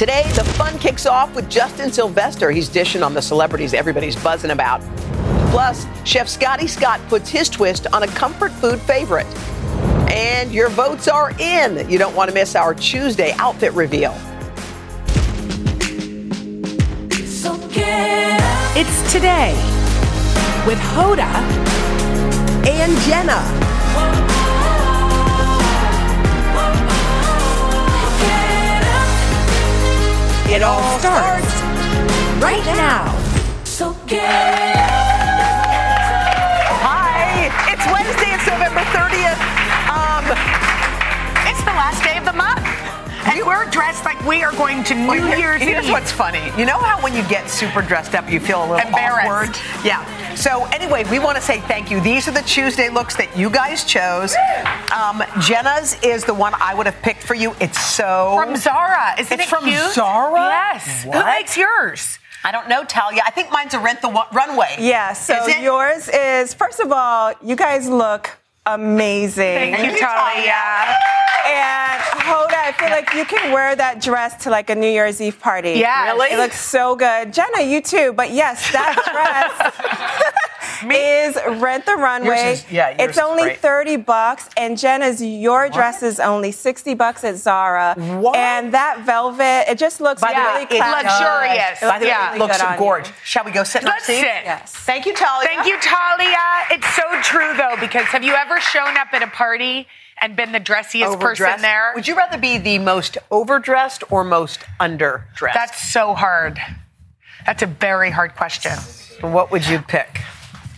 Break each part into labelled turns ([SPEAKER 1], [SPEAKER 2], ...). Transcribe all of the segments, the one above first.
[SPEAKER 1] Today, the fun kicks off with Justin Sylvester. He's dishing on the celebrities everybody's buzzing about. Plus, Chef Scotty Scott puts his twist on a comfort food favorite. And your votes are in. You don't want to miss our Tuesday outfit reveal.
[SPEAKER 2] It's today with Hoda
[SPEAKER 1] And Jenna.
[SPEAKER 2] It All Starts right now.
[SPEAKER 1] Hi, it's Wednesday. It's November 30th. Um,
[SPEAKER 3] It's the last day of the month. And we're dressed like we are going to New
[SPEAKER 1] Here-
[SPEAKER 3] Year's
[SPEAKER 1] Here's
[SPEAKER 3] Eve.
[SPEAKER 1] what's funny. You know how when you get super dressed up, you feel a little
[SPEAKER 3] Embarrassed.
[SPEAKER 1] awkward? Yeah. So anyway, we want to say thank you. These are the Tuesday looks that you guys chose. Um, Jenna's is the one I would have picked for you. It's so
[SPEAKER 3] from Zara. Isn't
[SPEAKER 1] It's
[SPEAKER 3] it
[SPEAKER 1] from
[SPEAKER 3] cute?
[SPEAKER 1] Zara?
[SPEAKER 3] Yes. Who makes yours?
[SPEAKER 1] I don't know, Talia. I think mine's a rent the Wa- runway.
[SPEAKER 4] Yeah, so
[SPEAKER 1] Is
[SPEAKER 4] yours is, first of all, you guys look amazing.
[SPEAKER 3] Thank you, Talia.
[SPEAKER 4] And Hoda, I feel like you can wear that dress to like a New Year's Eve party.
[SPEAKER 3] Yes. Really?
[SPEAKER 4] It looks so good. Jenna, you too. But yes, that dress is Rent the Runway.
[SPEAKER 1] is- yeah, yours
[SPEAKER 4] it's only
[SPEAKER 1] great.
[SPEAKER 4] 30 bucks. And Jenna's, your dress is only 60 bucks at Zara.
[SPEAKER 1] What?
[SPEAKER 4] And that velvet, it just looks
[SPEAKER 1] By the
[SPEAKER 4] really
[SPEAKER 1] way, it
[SPEAKER 4] classy.
[SPEAKER 3] luxurious.
[SPEAKER 4] It
[SPEAKER 1] By the way,
[SPEAKER 3] Yeah.
[SPEAKER 1] it looks
[SPEAKER 4] good
[SPEAKER 1] gorgeous. Shall we go sit in our
[SPEAKER 3] Let's
[SPEAKER 1] seat?
[SPEAKER 3] sit.
[SPEAKER 4] Yes.
[SPEAKER 1] Thank you, Talia.
[SPEAKER 3] Thank you, Talia. It's so true, though, because have you ever shown up at a party and been the dressiest person there?
[SPEAKER 1] Would you rather be the most overdressed or most underdressed?
[SPEAKER 3] That's so hard. That's a very hard question.
[SPEAKER 1] what would you pick?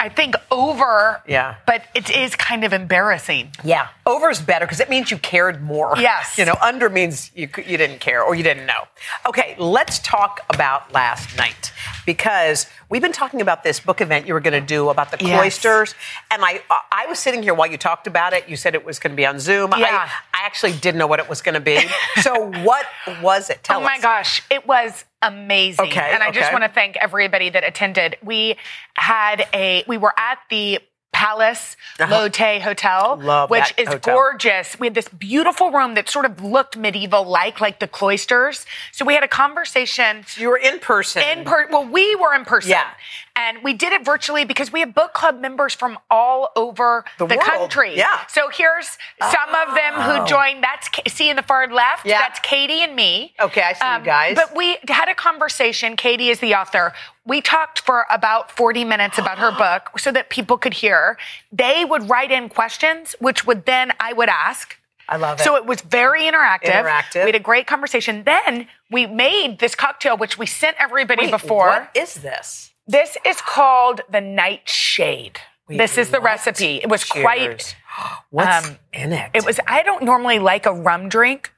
[SPEAKER 3] I think over,
[SPEAKER 1] Yeah.
[SPEAKER 3] but it is kind of embarrassing.
[SPEAKER 1] Yeah, over is better because it means you cared more.
[SPEAKER 3] Yes.
[SPEAKER 1] you know, under means you you didn't care or you didn't know. Okay, let's talk about last night because we've been talking about this book event you were going to do about the
[SPEAKER 3] Yes.
[SPEAKER 1] cloisters, and I I was sitting here while you talked about it. You said it was going to be on Zoom.
[SPEAKER 3] Yeah.
[SPEAKER 1] I, I actually didn't know what it was going to be. so what was it? Tell
[SPEAKER 3] oh my
[SPEAKER 1] us.
[SPEAKER 3] gosh, it was amazing.
[SPEAKER 1] Okay,
[SPEAKER 3] and I just want to thank everybody that attended. We had a we were at the Palace Lotte Hotel,
[SPEAKER 1] Uh-huh. Love
[SPEAKER 3] which is
[SPEAKER 1] hotel.
[SPEAKER 3] gorgeous. We had this beautiful room that sort of looked medieval like, like the cloisters. So we had a conversation
[SPEAKER 1] You were in person.
[SPEAKER 3] in per well, we were in person.
[SPEAKER 1] Yeah.
[SPEAKER 3] And we did it virtually because we have book club members from all over
[SPEAKER 1] The
[SPEAKER 3] the, country.
[SPEAKER 1] Yeah.
[SPEAKER 3] So here's some of them who oh. joined. That's see in the far left.
[SPEAKER 1] Yeah.
[SPEAKER 3] That's Katie and me.
[SPEAKER 1] Okay, I see you um, guys.
[SPEAKER 3] But we had a conversation. Katie is the author. We talked for about 40 minutes about her book so that people could hear. They would write in questions, which would then I would ask.
[SPEAKER 1] I love it.
[SPEAKER 3] So it was very interactive.
[SPEAKER 1] Interactive.
[SPEAKER 3] We had a great conversation. Then we made this cocktail, which we sent everybody
[SPEAKER 1] Wait,
[SPEAKER 3] before.
[SPEAKER 1] What is this?
[SPEAKER 3] This is called the Nightshade.
[SPEAKER 1] Wait,
[SPEAKER 3] this is the
[SPEAKER 1] what?
[SPEAKER 3] recipe. It was
[SPEAKER 1] Cheers.
[SPEAKER 3] quite.
[SPEAKER 1] What's
[SPEAKER 3] Um,
[SPEAKER 1] in it?
[SPEAKER 3] It was. I don't normally like a rum drink.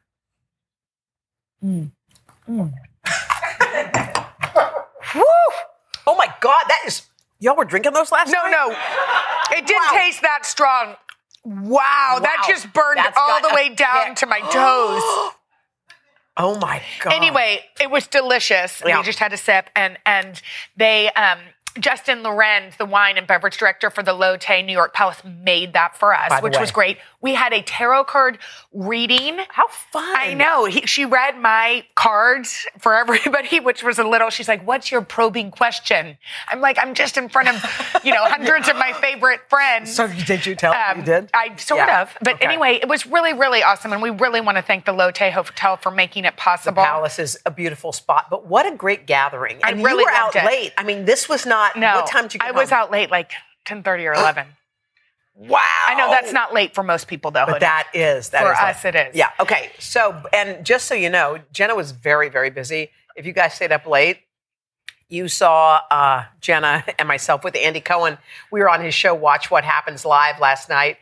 [SPEAKER 1] Woo! Oh my God, that is. Y'all were drinking those last
[SPEAKER 3] No,
[SPEAKER 1] night?
[SPEAKER 3] no, it didn't
[SPEAKER 1] Wow.
[SPEAKER 3] taste that strong. Wow, that just burned
[SPEAKER 1] That's
[SPEAKER 3] all the way down
[SPEAKER 1] kick.
[SPEAKER 3] to my toes.
[SPEAKER 1] Oh my God.
[SPEAKER 3] Anyway, it was delicious.
[SPEAKER 1] Yeah.
[SPEAKER 3] We just had a sip, and and they. um Justin Lorenz, the wine and beverage director for the Lotte New York Palace, made that for us, which
[SPEAKER 1] way.
[SPEAKER 3] was great. We had a tarot card reading.
[SPEAKER 1] How fun.
[SPEAKER 3] I know. He, she read my cards for everybody, which was a little. She's like, "What's your probing question?" I'm like, "I'm just in front of, you know, hundreds of my favorite friends."
[SPEAKER 1] So did you tell?
[SPEAKER 3] Um,
[SPEAKER 1] you did?
[SPEAKER 3] I sort
[SPEAKER 1] Yeah.
[SPEAKER 3] of. But
[SPEAKER 1] Okay.
[SPEAKER 3] anyway, it was really, really awesome. And we really want to thank the Lotte Hotel for making it possible.
[SPEAKER 1] The Palace is a beautiful spot, but what a great gathering.
[SPEAKER 3] I
[SPEAKER 1] And
[SPEAKER 3] really
[SPEAKER 1] you were out
[SPEAKER 3] it.
[SPEAKER 1] late. I mean, this was not.
[SPEAKER 3] No.
[SPEAKER 1] What time did you get
[SPEAKER 3] I was out late, like 10.30 or 11.
[SPEAKER 1] Wow.
[SPEAKER 3] I know that's not late for most people, though.
[SPEAKER 1] But that is. That
[SPEAKER 3] For
[SPEAKER 1] is
[SPEAKER 3] us, it is.
[SPEAKER 1] Yeah. Okay. So, and just so you know, Jenna was very, very busy. If you guys stayed up late, you saw uh, Jenna and myself with Andy Cohen. We were on his show, Watch What Happens Live, last night.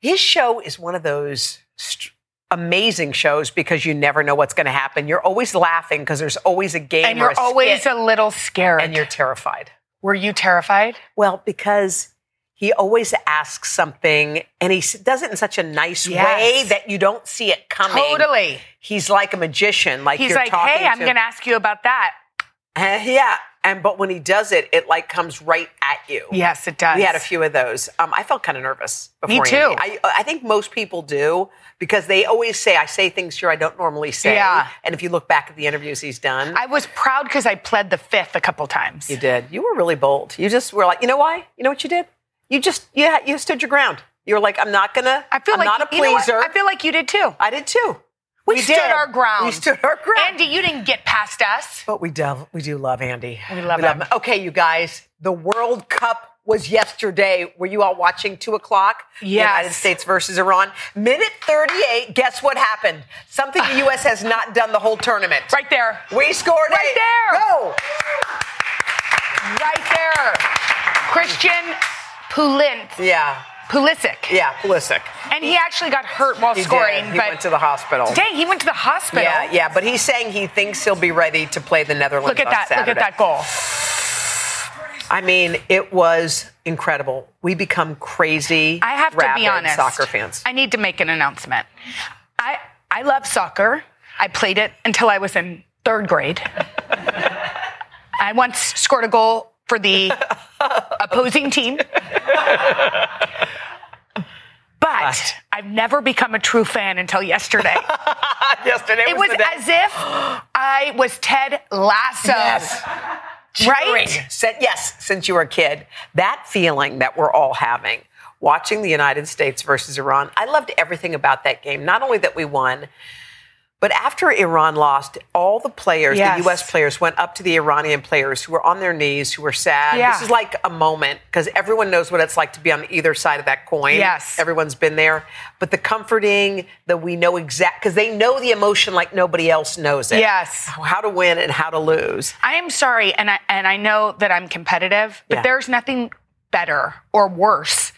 [SPEAKER 1] His show is one of those st- amazing shows because you never know what's going to happen. You're always laughing because there's always a game
[SPEAKER 3] And
[SPEAKER 1] or
[SPEAKER 3] you're
[SPEAKER 1] a
[SPEAKER 3] always a little scared.
[SPEAKER 1] and you're terrified.
[SPEAKER 3] Were you terrified?
[SPEAKER 1] Well, because he always asks something and he does it in such a nice
[SPEAKER 3] Yes.
[SPEAKER 1] way that you don't see it coming.
[SPEAKER 3] Totally.
[SPEAKER 1] He's like a magician. Like
[SPEAKER 3] He's like, hey, I'm going to ask you about that.
[SPEAKER 1] Uh, yeah, and but when he does it, it like comes right at you.
[SPEAKER 3] Yes, it does.
[SPEAKER 1] We had a few of those. Um, I felt kind of nervous
[SPEAKER 3] Me
[SPEAKER 1] before.
[SPEAKER 3] too.
[SPEAKER 1] Andy. I, I think most people do because they always say, "I say things here I don't normally say."
[SPEAKER 3] Yeah.
[SPEAKER 1] And if you look back at the interviews he's done,
[SPEAKER 3] I was proud because I pled the fifth a couple times.
[SPEAKER 1] you did. You were really bold. You just were like, you know why? You know what you did? You just you you stood your ground. You were like, I'm not gonna.
[SPEAKER 3] I feel
[SPEAKER 1] I'm
[SPEAKER 3] like
[SPEAKER 1] not a
[SPEAKER 3] you know
[SPEAKER 1] pleaser.
[SPEAKER 3] I feel like you did too.
[SPEAKER 1] I did too.
[SPEAKER 3] We, stood
[SPEAKER 1] did.
[SPEAKER 3] our ground.
[SPEAKER 1] We stood our ground.
[SPEAKER 3] Andy, you didn't get past us.
[SPEAKER 1] But we do, we do love Andy.
[SPEAKER 3] We love him.
[SPEAKER 1] Okay, you guys, the World Cup was yesterday. Were you all watching two o'clock?
[SPEAKER 3] Yes.
[SPEAKER 1] United States versus Iran. Minute 38, guess what happened? Something the U.S. has not done the whole tournament.
[SPEAKER 3] Right there.
[SPEAKER 1] We scored
[SPEAKER 3] Right
[SPEAKER 1] eight.
[SPEAKER 3] there.
[SPEAKER 1] Go.
[SPEAKER 3] Right there. Christian Pulint.
[SPEAKER 1] Yeah.
[SPEAKER 3] Pulisic.
[SPEAKER 1] Yeah, Pulisic.
[SPEAKER 3] And he actually got hurt while
[SPEAKER 1] He
[SPEAKER 3] scoring.
[SPEAKER 1] did. He
[SPEAKER 3] but
[SPEAKER 1] went to the hospital.
[SPEAKER 3] dang, he went to the hospital.
[SPEAKER 1] Yeah, yeah, but he's saying he thinks he'll be ready to play the Netherlands
[SPEAKER 3] Look at that. Look at that goal.
[SPEAKER 1] I mean, it was incredible. We become crazy.
[SPEAKER 3] I have to be honest.
[SPEAKER 1] Soccer fans.
[SPEAKER 3] I need to make an announcement. I I love soccer. I played it until I was in third grade. I once scored a goal for the opposing team. But I've never become a true fan until yesterday.
[SPEAKER 1] Yesterday
[SPEAKER 3] It was as if I was Ted Lasso.
[SPEAKER 1] Yes.
[SPEAKER 3] Right?
[SPEAKER 1] Sin- yes, since you were a kid, that feeling that we're all having watching the United States versus Iran, I loved everything about that game. Not only that we won, but after Iran lost, all the players,
[SPEAKER 3] Yes.
[SPEAKER 1] the U.S. players, went up to the Iranian players who were on their knees, who were sad.
[SPEAKER 3] Yeah.
[SPEAKER 1] This is like a moment because everyone knows what it's like to be on either side of that coin.
[SPEAKER 3] Yes.
[SPEAKER 1] Everyone's been there. But the comforting that we know exact, because they know the emotion like nobody else knows it.
[SPEAKER 3] Yes.
[SPEAKER 1] How to win and how to lose.
[SPEAKER 3] I am sorry, and I and I know that I'm competitive, but
[SPEAKER 1] Yeah.
[SPEAKER 3] there's nothing better or worse.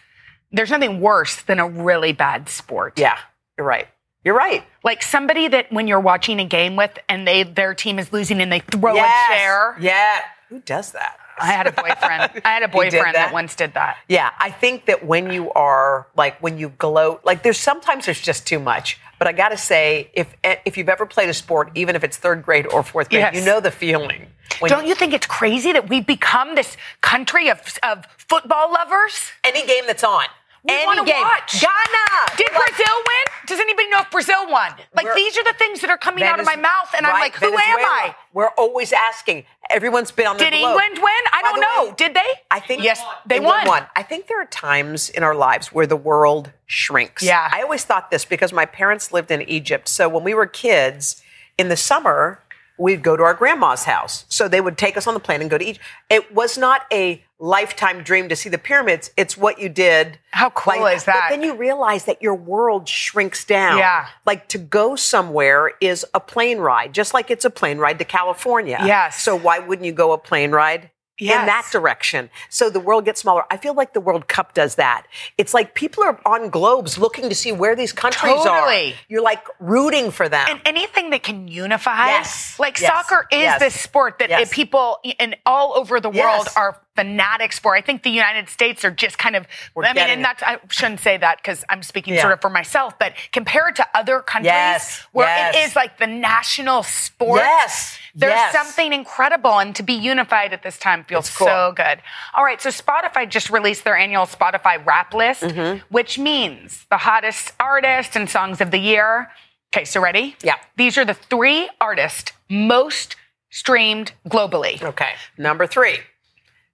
[SPEAKER 3] There's nothing worse than a really bad sport.
[SPEAKER 1] Yeah, you're right. You're right.
[SPEAKER 3] Like somebody that when you're watching a game with and they their team is losing and they throw a chair.
[SPEAKER 1] Yeah. Who does that?
[SPEAKER 3] I had a boyfriend. I had a boyfriend that?
[SPEAKER 1] that?
[SPEAKER 3] once did that.
[SPEAKER 1] Yeah, I think that when you are like when you gloat, like there's sometimes there's just too much. But I got to say, if if you've ever played a sport, even if it's third grade or fourth grade,
[SPEAKER 3] Yes.
[SPEAKER 1] you know the feeling.
[SPEAKER 3] Don't you think it's crazy that we've become this country of, of football lovers?
[SPEAKER 1] any game that's on,
[SPEAKER 3] We
[SPEAKER 1] any game,
[SPEAKER 3] watch.
[SPEAKER 1] Ghana.
[SPEAKER 3] Did Brazil win? Does anybody know if Brazil won? Like
[SPEAKER 1] We're-
[SPEAKER 3] these are the things that are coming out of my mouth, and I'm like, who am I?
[SPEAKER 1] We're always asking. Everyone's been on the
[SPEAKER 3] Did
[SPEAKER 1] globe.
[SPEAKER 3] England win? I
[SPEAKER 1] By
[SPEAKER 3] don't know.
[SPEAKER 1] way,
[SPEAKER 3] Did they?
[SPEAKER 1] I think
[SPEAKER 3] yes, they
[SPEAKER 1] England
[SPEAKER 3] won.
[SPEAKER 1] I think there are times in our lives where the world shrinks.
[SPEAKER 3] Yeah.
[SPEAKER 1] I always thought this because my parents lived in Egypt. So when we were kids, in the summer, we'd go to our grandma's house. So they would take us on the plane and go to Egypt. It was not a lifetime dream to see the pyramids. It's what you did.
[SPEAKER 3] How cool is that?
[SPEAKER 1] But then you realize that your world shrinks down.
[SPEAKER 3] Yeah.
[SPEAKER 1] Like to go somewhere is a plane ride, just like it's a plane ride to California.
[SPEAKER 3] Yes.
[SPEAKER 1] So why wouldn't you go a plane ride? In that direction. So the world gets smaller. I feel like the World Cup does that. It's like people are on globes looking to see where these countries
[SPEAKER 3] Totally.
[SPEAKER 1] are. You're like rooting for them.
[SPEAKER 3] And anything that can unify,
[SPEAKER 1] Yes.
[SPEAKER 3] like
[SPEAKER 1] Yes.
[SPEAKER 3] soccer is
[SPEAKER 1] Yes.
[SPEAKER 3] this sport that
[SPEAKER 1] Yes.
[SPEAKER 3] people in all over the world
[SPEAKER 1] Yes.
[SPEAKER 3] are fanatics for. I think the United States are just kind of.
[SPEAKER 1] We're
[SPEAKER 3] I mean, and that's I shouldn't say that because I'm speaking
[SPEAKER 1] Yeah.
[SPEAKER 3] sort of for myself, but compared to other countries
[SPEAKER 1] Yes.
[SPEAKER 3] where
[SPEAKER 1] Yes.
[SPEAKER 3] it is like the national sport.
[SPEAKER 1] Yes.
[SPEAKER 3] There's something incredible, and to be unified at this time feels
[SPEAKER 1] cool.
[SPEAKER 3] so good. All right, so Spotify just released their annual Spotify Wrapped List,
[SPEAKER 1] Mm-hmm.
[SPEAKER 3] which means the hottest artists and songs of the year. Okay, so ready?
[SPEAKER 1] Yeah.
[SPEAKER 3] These are the three artists most streamed globally.
[SPEAKER 1] okay. Number three,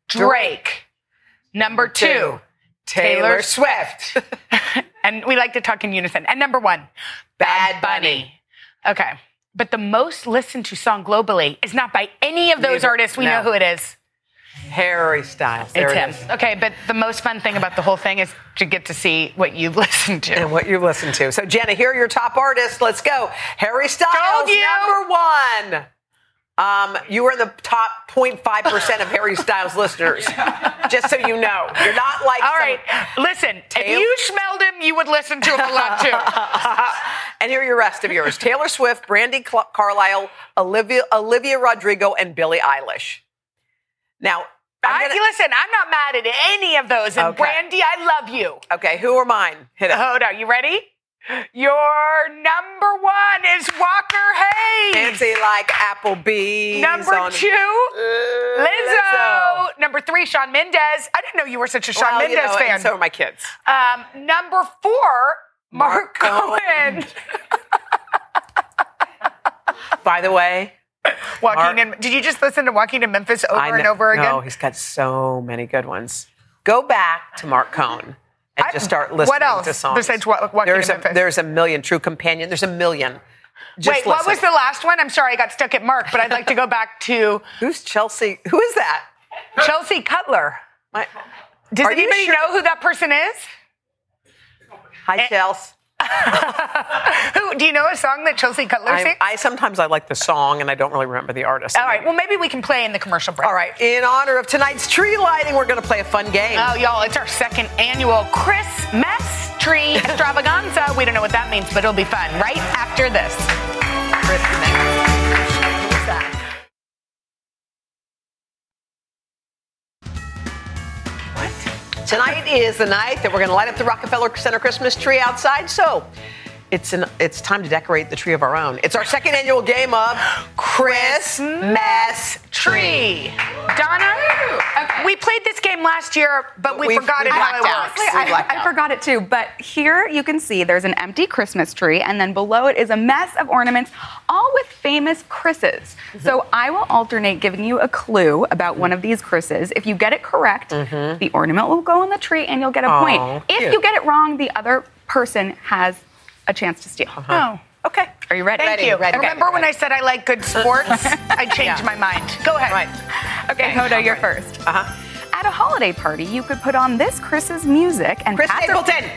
[SPEAKER 3] Drake. Number two,
[SPEAKER 1] Taylor Swift.
[SPEAKER 3] and we like to talk in unison. And number one,
[SPEAKER 1] Bad Bunny.
[SPEAKER 3] Okay. But the most listened to song globally is not by any of those
[SPEAKER 1] Neither.
[SPEAKER 3] artists. We
[SPEAKER 1] No.
[SPEAKER 3] know who it is.
[SPEAKER 1] Harry Styles. There
[SPEAKER 3] It's
[SPEAKER 1] it
[SPEAKER 3] him.
[SPEAKER 1] is.
[SPEAKER 3] Okay, but the most fun thing about the whole thing is to get to see what you've listened to.
[SPEAKER 1] And what you listen to. So, Jenna, here are your top artists. Let's go. Harry Styles,
[SPEAKER 3] Told you.
[SPEAKER 1] number one. Um, you are in the top 0.5% of Harry Styles listeners. Just so you know. You're not like
[SPEAKER 3] All right, listen. If you smelled him, you would listen to him a lot too.
[SPEAKER 1] and here are your rest of yours Taylor Swift, Brandi Cl- Carlile, Olivia, Olivia Rodrigo, and Billie Eilish. Now, I'm gonna-
[SPEAKER 3] listen, I'm not mad at any of those. And
[SPEAKER 1] Okay.
[SPEAKER 3] Brandi, I love you.
[SPEAKER 1] okay, who are mine? Hit it.
[SPEAKER 3] Hold on, you ready? Your number one is Walker Hayes.
[SPEAKER 1] Fancy like Applebee's.
[SPEAKER 3] Number
[SPEAKER 1] on-
[SPEAKER 3] two,
[SPEAKER 1] Uh,
[SPEAKER 3] Lizzo. Number three, Shawn Mendes. I didn't know you were such a Shawn
[SPEAKER 1] Well, you
[SPEAKER 3] Mendes
[SPEAKER 1] know,
[SPEAKER 3] fan.
[SPEAKER 1] and so are my kids.
[SPEAKER 3] um, number four, Mark,
[SPEAKER 1] Mark Cohen.
[SPEAKER 3] Cohen.
[SPEAKER 1] By the way,
[SPEAKER 3] Walking
[SPEAKER 1] Mark-
[SPEAKER 3] in. Did you just listen to Walking to Memphis over
[SPEAKER 1] I
[SPEAKER 3] and over again?
[SPEAKER 1] No, he's got so many good ones. Go back to Mark Cohn and
[SPEAKER 3] I-
[SPEAKER 1] just start listening
[SPEAKER 3] what else
[SPEAKER 1] to songs.
[SPEAKER 3] besides Walking to
[SPEAKER 1] there's a, There's a million. True Companion. There's a million. Just
[SPEAKER 3] Wait, what was the last one? I'm sorry, I got stuck at Mark, but I'd like to go back to
[SPEAKER 1] Who's Chelsea? Who is that?
[SPEAKER 3] Chelsea Cutler.
[SPEAKER 1] My,
[SPEAKER 3] Does anybody
[SPEAKER 1] sure-
[SPEAKER 3] know who that person is?
[SPEAKER 1] hi, eh, Chelsea.
[SPEAKER 3] Who do you know a song that Chelsea Cutler
[SPEAKER 1] I,
[SPEAKER 3] sings?
[SPEAKER 1] I sometimes I like the song and I don't really remember the artist.
[SPEAKER 3] All right, well maybe we can play in the commercial break.
[SPEAKER 1] All right. In honor of tonight's tree lighting, we're going to play a fun game.
[SPEAKER 3] Oh, y'all, it's our second annual Christmas tree extravaganza. We don't know what that means, but it'll be fun right after this.
[SPEAKER 1] Christmas. Tonight is the night that we're going to light up the Rockefeller Center Christmas tree outside. So it's an, it's time to decorate the tree of our own. It's our second annual game of Christmas
[SPEAKER 3] Tree. Donna, we played this game last year, but we
[SPEAKER 1] We've-
[SPEAKER 3] forgot
[SPEAKER 1] we
[SPEAKER 3] it how it works.
[SPEAKER 5] I, I forgot it too, but here you can see there's an empty Christmas tree, and then below it is a mess of ornaments, all with famous Chris's. Mm-hmm. So I will alternate giving you a clue about one of these Chris's. If you get it correct, mm-hmm. the ornament will go on the tree, and you'll get a
[SPEAKER 1] Aw,
[SPEAKER 5] point. If
[SPEAKER 1] cute.
[SPEAKER 5] you get it wrong, the other person has a chance to steal.
[SPEAKER 3] Oh, okay.
[SPEAKER 5] Are you ready?
[SPEAKER 3] Thank
[SPEAKER 1] Ready,
[SPEAKER 3] you.
[SPEAKER 1] ready,
[SPEAKER 3] Remember
[SPEAKER 1] ready,
[SPEAKER 3] when. I said I like good sports? I changed my mind. Go ahead.
[SPEAKER 1] Right.
[SPEAKER 5] Okay, Hoda, you're first.
[SPEAKER 1] Uh-huh.
[SPEAKER 5] At a holiday party, you could put on this Chris's music and
[SPEAKER 1] Chris
[SPEAKER 5] pass it-
[SPEAKER 1] Stapleton.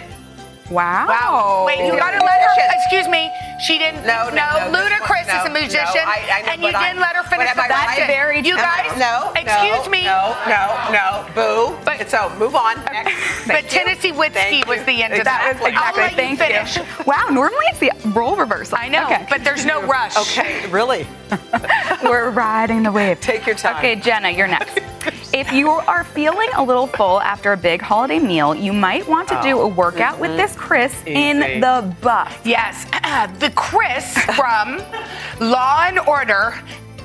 [SPEAKER 5] Wow.
[SPEAKER 3] Wow. Wait, you gotta let her. Excuse me. She didn't.
[SPEAKER 1] No, no, no, this
[SPEAKER 3] Ludacris
[SPEAKER 1] one-
[SPEAKER 3] is a musician,
[SPEAKER 1] no, I- I know,
[SPEAKER 3] and you
[SPEAKER 1] but I-
[SPEAKER 3] didn't let her finish
[SPEAKER 1] but
[SPEAKER 3] the
[SPEAKER 1] am I right?
[SPEAKER 3] question.
[SPEAKER 5] Very
[SPEAKER 3] You
[SPEAKER 5] true.
[SPEAKER 3] guys.
[SPEAKER 1] No.
[SPEAKER 3] Excuse
[SPEAKER 1] no,
[SPEAKER 3] me.
[SPEAKER 1] No, no, no. Boo.
[SPEAKER 3] But-
[SPEAKER 1] But, so move on. Next.
[SPEAKER 3] But Tennessee Whiskey
[SPEAKER 1] Thank
[SPEAKER 3] was the end of
[SPEAKER 1] That
[SPEAKER 3] that.
[SPEAKER 1] was
[SPEAKER 3] I'll
[SPEAKER 1] exactly-
[SPEAKER 3] let you finish.
[SPEAKER 5] you. Wow, normally it's the role reversal.
[SPEAKER 3] I know,
[SPEAKER 5] Okay.
[SPEAKER 3] but there's no rush.
[SPEAKER 1] Okay, really?
[SPEAKER 5] We're riding the wave.
[SPEAKER 1] Take your time.
[SPEAKER 5] Okay, Jenna, you're next. If you are feeling a little full after a big holiday meal, you might want to do oh. a workout with this mm-hmm. Chris in the buff.
[SPEAKER 3] Yes, the Chris from Law and Order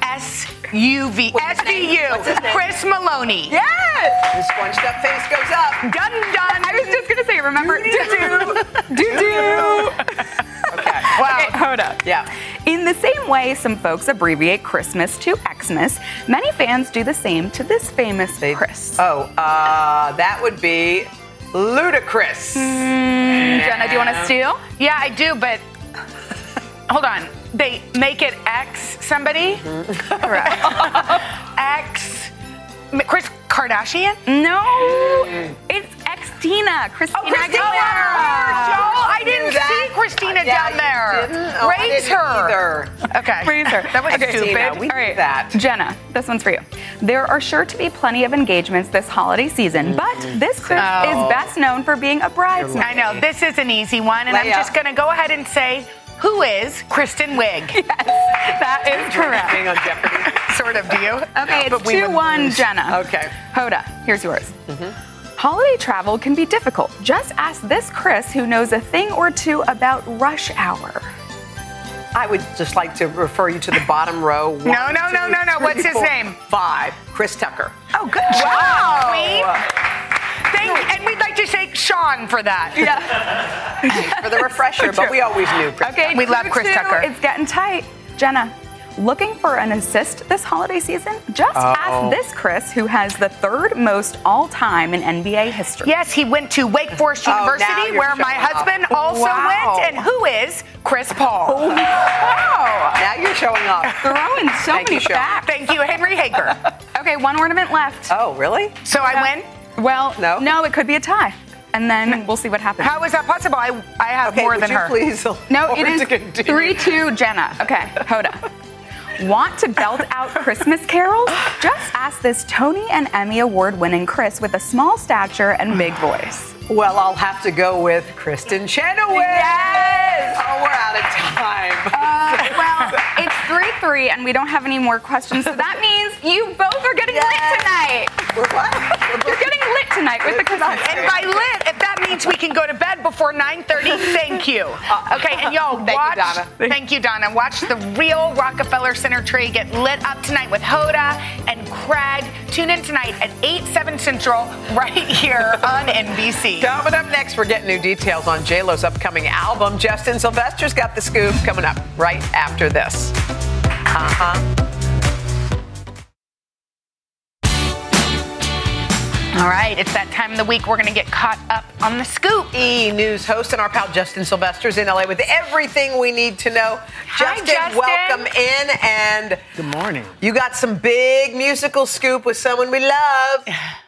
[SPEAKER 3] SUV
[SPEAKER 1] his?
[SPEAKER 3] SVU.
[SPEAKER 1] His?
[SPEAKER 3] Chris Meloni.
[SPEAKER 5] Yes!
[SPEAKER 1] The scrunched up face goes up.
[SPEAKER 3] Dun dun.
[SPEAKER 5] I was just gonna say, remember? Do do do do.
[SPEAKER 1] Okay.
[SPEAKER 3] Wow.
[SPEAKER 5] Okay, hold up.
[SPEAKER 1] Yeah.
[SPEAKER 5] In the same way some folks abbreviate Christmas to Xmas, many fans do the same to this famous Chris.
[SPEAKER 1] Oh, uh, that would be Ludacris.
[SPEAKER 5] Jenna, do you want to steal?
[SPEAKER 3] Yeah, I do, but hold on. They make it X somebody?
[SPEAKER 1] Mm-hmm.
[SPEAKER 3] X Chris Kardashian?
[SPEAKER 5] No, it's Xtina, Christina
[SPEAKER 3] Oh, Christina
[SPEAKER 5] Aguilera.
[SPEAKER 3] Joel, I didn't
[SPEAKER 1] that.
[SPEAKER 3] see Christina
[SPEAKER 1] Yeah,
[SPEAKER 3] down there.
[SPEAKER 1] didn't? Oh, I
[SPEAKER 3] Raise
[SPEAKER 1] didn't
[SPEAKER 3] her.
[SPEAKER 1] Either.
[SPEAKER 3] Okay.
[SPEAKER 5] Raise her.
[SPEAKER 3] That was
[SPEAKER 5] Okay,
[SPEAKER 3] stupid.
[SPEAKER 1] Christina, we
[SPEAKER 5] All right,
[SPEAKER 1] that.
[SPEAKER 5] Jenna, this one's for you. There are sure to be plenty of engagements this holiday season, mm-hmm. but this Chris
[SPEAKER 3] Oh.
[SPEAKER 5] is best known for being a bridesmaid.
[SPEAKER 3] I know this is an easy one, and I'm
[SPEAKER 1] Leia.
[SPEAKER 3] just going to go ahead and say, who is Kristen Wiig?
[SPEAKER 5] Yes, that is correct.
[SPEAKER 1] Being on Jeopardy.
[SPEAKER 3] sort of. Do you?
[SPEAKER 5] Okay,
[SPEAKER 3] But
[SPEAKER 5] it's
[SPEAKER 3] we
[SPEAKER 5] two one. Jenna.
[SPEAKER 1] Okay.
[SPEAKER 5] Hoda, here's yours. Mm-hmm. Holiday travel can be difficult. Just ask this Chris who knows a thing or two about rush hour.
[SPEAKER 1] I would just like to refer you to the bottom row. One,
[SPEAKER 3] No, no, no,
[SPEAKER 1] two,
[SPEAKER 3] no, no.
[SPEAKER 1] three,
[SPEAKER 3] What's his
[SPEAKER 1] four,
[SPEAKER 3] name?
[SPEAKER 1] Five. Chris Tucker.
[SPEAKER 3] Oh, good job, Queen. Thank you. and we'd like to thank Sean for that.
[SPEAKER 5] Yeah.
[SPEAKER 1] For the refresher, but we always knew Chris
[SPEAKER 5] Okay,
[SPEAKER 3] We love Chris. Tucker.
[SPEAKER 5] It's getting tight. Jenna, looking for an assist this holiday season? Just
[SPEAKER 1] Oh.
[SPEAKER 5] ask this Chris who has the third most all time in NBA history.
[SPEAKER 3] Yes, he went to Wake Forest
[SPEAKER 1] Oh,
[SPEAKER 3] University,
[SPEAKER 1] you're
[SPEAKER 3] where my
[SPEAKER 1] showing off.
[SPEAKER 3] husband also
[SPEAKER 5] Wow.
[SPEAKER 3] went, and who is Chris Paul.
[SPEAKER 5] Wow.
[SPEAKER 1] Now you're showing off.
[SPEAKER 5] Throwing so
[SPEAKER 1] Thank
[SPEAKER 5] many
[SPEAKER 1] you,
[SPEAKER 5] facts.
[SPEAKER 3] Thank you, Henry Hager.
[SPEAKER 5] Okay, one ornament left.
[SPEAKER 1] Oh, really?
[SPEAKER 3] So I uh, win.
[SPEAKER 5] Well,
[SPEAKER 1] No?
[SPEAKER 5] no, it could be a tie. And then hmm. we'll see what happens.
[SPEAKER 3] How is that possible? I, I have
[SPEAKER 1] Okay,
[SPEAKER 3] more
[SPEAKER 1] would
[SPEAKER 3] than
[SPEAKER 1] you
[SPEAKER 3] her.
[SPEAKER 1] please
[SPEAKER 5] No,
[SPEAKER 1] allow
[SPEAKER 5] it
[SPEAKER 1] her
[SPEAKER 5] is
[SPEAKER 1] to continue?
[SPEAKER 5] 3 2 Jenna. Okay, Hoda. Want to belt out Christmas carols? Just ask this Tony and Emmy award winning Chris with a small stature and big voice.
[SPEAKER 1] Well, I'll have to go with Kristin Chenoweth.
[SPEAKER 5] Yes!
[SPEAKER 1] Oh, we're out of time.
[SPEAKER 5] Uh, well, it's 3 3 and we don't have any more questions, so that means you both are getting lit tonight.
[SPEAKER 1] we're what? We're
[SPEAKER 5] You're getting lit tonight with the Christmas
[SPEAKER 3] And by lit, if that means we can go to bed before 9:30, thank you. Okay, and y'all
[SPEAKER 1] Thank you. Donna.
[SPEAKER 3] Thank you, Donna. Watch the real Rockefeller Center tree get lit up tonight with Hoda and Craig. Tune in tonight at 8, 7 Central, right here on NBC.
[SPEAKER 1] Coming up next, we're getting new details on J-Lo's upcoming album. Justin Sylvester's got the scoop coming up right after this. Uh-huh.
[SPEAKER 3] All right, it's that time of the week we're going to get caught up on the scoop.
[SPEAKER 1] E News host and our pal Justin Sylvester's in LA with everything we need to know.
[SPEAKER 3] Hi,
[SPEAKER 1] Justin,
[SPEAKER 3] Justin.
[SPEAKER 1] welcome in. And
[SPEAKER 6] Good morning.
[SPEAKER 1] you got some big musical scoop with someone we love.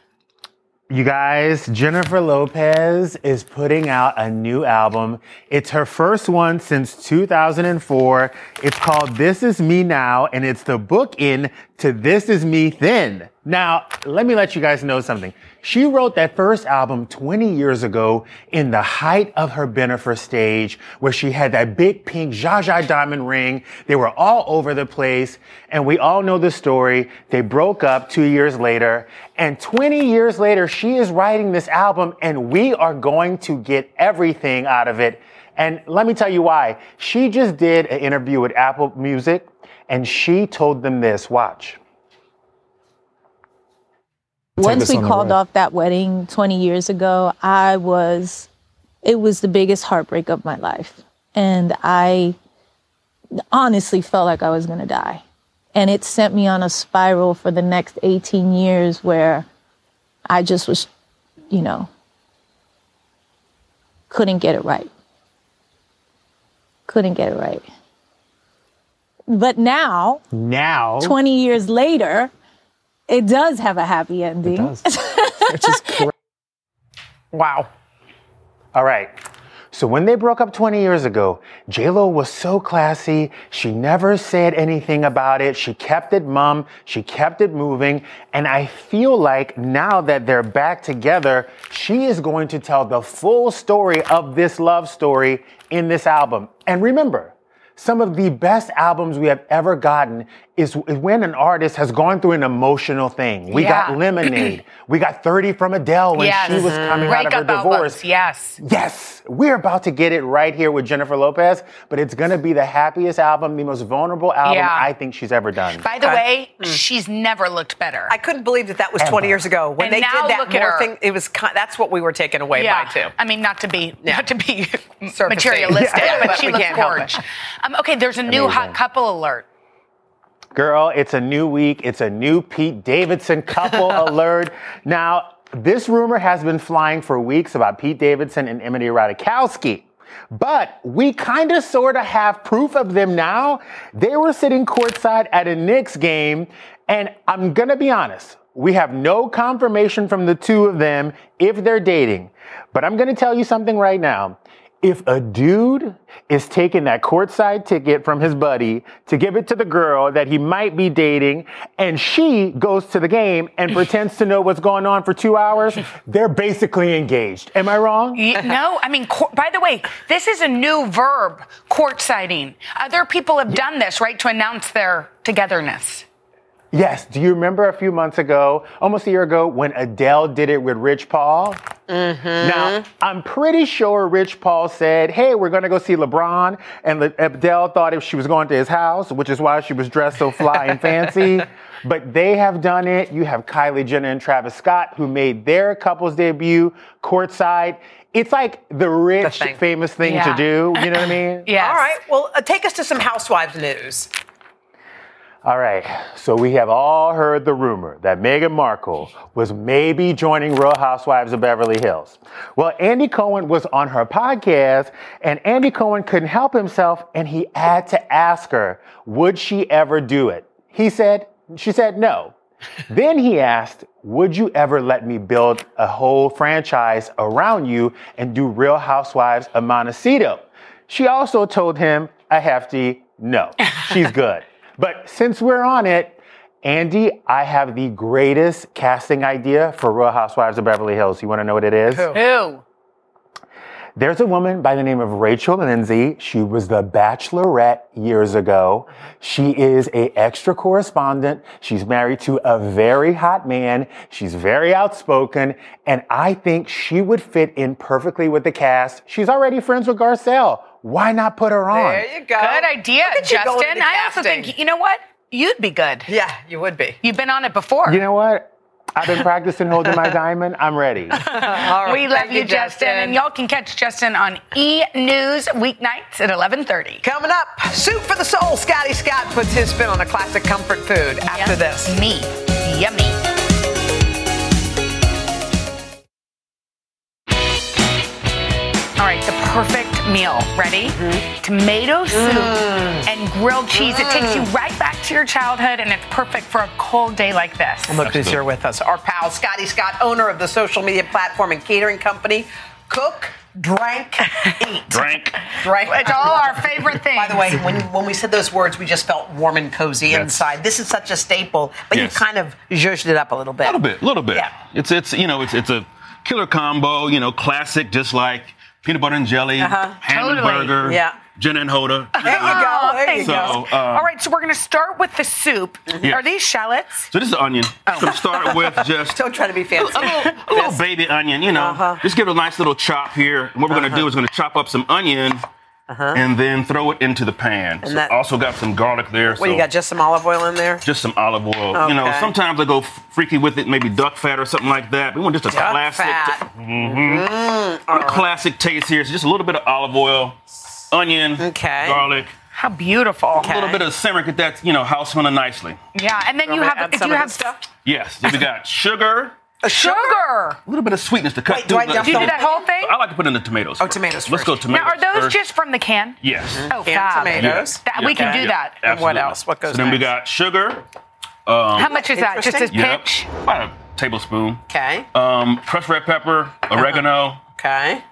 [SPEAKER 6] You guys, Jennifer Lopez is putting out a new album. It's her first one since 2004. It's called This Is Me Now, and it's the book in to This Is Me Then. Now, let me let you guys know something. She wrote that first album 20 years ago in the height of her Bennifer stage, where she had that big pink Zsa Zsa diamond ring. They were all over the place, and we all know the story. They broke up two years later, and 20 years later, she is writing this album, and we are going to get everything out of it. And let me tell you why. She just did an interview with Apple Music, and she told them this. Watch.
[SPEAKER 7] Once we
[SPEAKER 8] on
[SPEAKER 7] called off that wedding 20 years ago, I was, it was the biggest heartbreak of my life. And I honestly felt like I was going to die. And it sent me on a spiral for the next 18 years where I just was, you know, couldn't get it right. Couldn't get it right. But now,
[SPEAKER 6] Now,
[SPEAKER 7] 20 years later, it does have a happy ending.
[SPEAKER 8] does. Which is correct.
[SPEAKER 1] Wow.
[SPEAKER 6] All right. So when they broke up 20 years ago, Lo was so classy. She never said anything about it. She kept it mum. She kept it moving. And I feel like now that they're back together, she is going to tell the full story of this love story in this album. And remember, some of the best albums we have ever gotten is, is when an artist has gone through an emotional thing. We got Lemonade. we got 30 from Adele when
[SPEAKER 3] Yes.
[SPEAKER 6] she was coming out of her
[SPEAKER 3] Breakup
[SPEAKER 6] divorce.
[SPEAKER 3] albums, yes.
[SPEAKER 6] Yes, we're about to get it right here with Jennifer Lopez, but it's gonna be the happiest album, the most vulnerable album
[SPEAKER 3] Yeah.
[SPEAKER 6] I think she's ever done.
[SPEAKER 3] By the
[SPEAKER 1] Okay.
[SPEAKER 3] way, mm. she's never looked better.
[SPEAKER 1] I couldn't believe that that was 20 years ago. When
[SPEAKER 3] And
[SPEAKER 1] they
[SPEAKER 3] now
[SPEAKER 1] did that
[SPEAKER 3] look at
[SPEAKER 1] more
[SPEAKER 3] her.
[SPEAKER 1] thing, it was that's what we were taken away
[SPEAKER 3] yeah.
[SPEAKER 1] by too.
[SPEAKER 3] I mean, not to be
[SPEAKER 1] Yeah.
[SPEAKER 3] not to be materialistic,
[SPEAKER 1] Yeah,
[SPEAKER 3] but,
[SPEAKER 1] but
[SPEAKER 3] she
[SPEAKER 1] we
[SPEAKER 3] looks
[SPEAKER 1] can't help
[SPEAKER 3] gorgeous. Um, okay, there's a new hot couple alert.
[SPEAKER 6] Girl, it's a new week. It's a new Pete Davidson couple alert. Now, this rumor has been flying for weeks about Pete Davidson and Emily Ratajkowski. But we kind of sort of have proof of them now. They were sitting courtside at a Knicks game, and I'm gonna be honest, we have no confirmation from the two of them if they're dating. But I'm gonna tell you something right now. If a dude is taking that courtside ticket from his buddy to give it to the girl that he might be dating, and she goes to the game and pretends to know what's going on for two hours, they're basically engaged. Am I wrong?
[SPEAKER 3] No, I mean, by the way, this is a new verb, court sighting. Other people have done this, right, to announce their togetherness.
[SPEAKER 6] Yes. Do you remember a few months ago, almost a year ago, when Adele did it with Rich Paul? Now, I'm pretty sure Rich Paul said, Hey, we're going to go see LeBron. And Le- Adele thought if she was going to his house, which is why she was dressed so fly and fancy. But they have done it. You have Kylie Jenner and Travis Scott, who made their couple's debut courtside. It's like the rich,
[SPEAKER 1] thing.
[SPEAKER 6] famous thing
[SPEAKER 3] Yeah.
[SPEAKER 6] to do. You know what I mean?
[SPEAKER 3] yeah.
[SPEAKER 1] All right. Well, uh, take us to some housewives news.
[SPEAKER 6] All right, so we have all heard the rumor that Meghan Markle was maybe joining Real Housewives of Beverly Hills. Well, Andy Cohen was on her podcast, and Andy Cohen couldn't help himself, and he had to ask her, would she ever do it? He said, she said no. then he asked, would you ever let me build a whole franchise around you and do Real Housewives of Montecito? She also told him a hefty no. She's good. But since we're on it, Andy, I have the greatest casting idea for Real Housewives of Beverly Hills. You want to know what it is?
[SPEAKER 1] Who?
[SPEAKER 3] Who?
[SPEAKER 6] There's a woman by the name of Rachel Lindsay. She was the Bachelorette years ago. She is a extra correspondent. She's married to a very hot man. She's very outspoken, and I think she would fit in perfectly with the cast. She's already friends with Garcelle. Why not put her on?
[SPEAKER 1] There you go.
[SPEAKER 3] Good idea,
[SPEAKER 1] Look at you going
[SPEAKER 3] Justin.
[SPEAKER 1] into
[SPEAKER 3] I also think, you know what? You'd be good.
[SPEAKER 1] Yeah, you would be.
[SPEAKER 3] You've been on it before.
[SPEAKER 6] You know what? I've been practicing holding my diamond. I'm ready.
[SPEAKER 1] All right,
[SPEAKER 3] we love
[SPEAKER 1] thank
[SPEAKER 3] you, Justin. And y'all can catch Justin on E News weeknights at 11:30.
[SPEAKER 1] Coming up, Soup for the Soul. Scotty Scott puts his spin on a classic comfort food after this.
[SPEAKER 3] Me. Yummy. All right, the perfect meal. Ready?
[SPEAKER 1] Mm-hmm.
[SPEAKER 3] Tomato soup
[SPEAKER 1] Mm.
[SPEAKER 3] and grilled cheese. It takes you right back to your childhood, and it's perfect for a cold day like this.
[SPEAKER 1] Look who's here with us. Our pal, Scotty Scott, owner of the social media platform and catering company, Cook, Drank, Eat.
[SPEAKER 9] Drank.
[SPEAKER 1] Drank.
[SPEAKER 3] It's all our favorite things.
[SPEAKER 1] By the way, when, when we said those words, we just felt warm and cozy
[SPEAKER 9] Yes.
[SPEAKER 1] inside. This is such a staple, but
[SPEAKER 9] Yes.
[SPEAKER 1] you kind of zhuzhed it up a little bit.
[SPEAKER 9] A little bit, a little bit.
[SPEAKER 1] Yeah.
[SPEAKER 9] It's it's you know it's it's a killer combo. You know, classic, just like peanut butter and jelly,
[SPEAKER 1] Uh-huh.
[SPEAKER 9] ham
[SPEAKER 3] Totally.
[SPEAKER 9] and burger,
[SPEAKER 1] Yeah.
[SPEAKER 9] gin and hoda.
[SPEAKER 1] There you go. There you
[SPEAKER 3] thank
[SPEAKER 1] go.
[SPEAKER 9] Uh,
[SPEAKER 3] All right, so we're going to start with the soup.
[SPEAKER 9] Yes.
[SPEAKER 3] Are these shallots?
[SPEAKER 9] So this is onion.
[SPEAKER 1] Oh.
[SPEAKER 9] I'm gonna start with just
[SPEAKER 1] Don't try to be fancy.
[SPEAKER 9] a little, a little baby onion, you know.
[SPEAKER 1] Uh-huh.
[SPEAKER 9] Just give it a nice little chop here. And what we're gonna do is we're gonna chop up some onion Uh-huh. and then throw it into the pan. so
[SPEAKER 1] that-
[SPEAKER 9] also got some garlic there.
[SPEAKER 1] What, you got just some olive oil in there?
[SPEAKER 9] just some olive oil. You know, sometimes I go freaky with it, maybe duck fat or something like that. We want just a
[SPEAKER 1] Duck
[SPEAKER 9] classic,
[SPEAKER 1] fat. Mm-hmm. Mm-hmm.
[SPEAKER 9] a classic taste here. So just a little bit of olive oil, onion,
[SPEAKER 1] Okay.
[SPEAKER 9] garlic,
[SPEAKER 3] How beautiful.
[SPEAKER 9] a little bit of simmer, get that you know house smelling nicely.
[SPEAKER 3] Yeah, and then you
[SPEAKER 1] Want me to
[SPEAKER 3] have
[SPEAKER 1] add
[SPEAKER 3] if you have
[SPEAKER 1] stuff?
[SPEAKER 9] Yes, we got sugar,
[SPEAKER 3] sugar.
[SPEAKER 9] a little bit of sweetness to cut
[SPEAKER 1] Wait, do
[SPEAKER 9] through
[SPEAKER 1] I dump
[SPEAKER 3] Do you do that whole thing?
[SPEAKER 9] I like to put in the tomatoes.
[SPEAKER 1] Oh,
[SPEAKER 9] first.
[SPEAKER 1] tomatoes
[SPEAKER 9] Let's go
[SPEAKER 1] first.
[SPEAKER 9] tomatoes.
[SPEAKER 3] Now, are those
[SPEAKER 9] first.
[SPEAKER 3] just from the can?
[SPEAKER 9] Yes.
[SPEAKER 3] Oh,
[SPEAKER 1] Canned
[SPEAKER 3] fab.
[SPEAKER 1] tomatoes.
[SPEAKER 3] That, we can
[SPEAKER 9] Yeah.
[SPEAKER 3] do that.
[SPEAKER 1] And what else? What goes
[SPEAKER 9] So then we got sugar.
[SPEAKER 3] How much is that? Just a
[SPEAKER 1] Interesting.
[SPEAKER 9] Yep.
[SPEAKER 3] pinch?
[SPEAKER 9] About a tablespoon.
[SPEAKER 1] Okay.
[SPEAKER 9] Um, crushed red pepper, oregano,
[SPEAKER 1] Okay.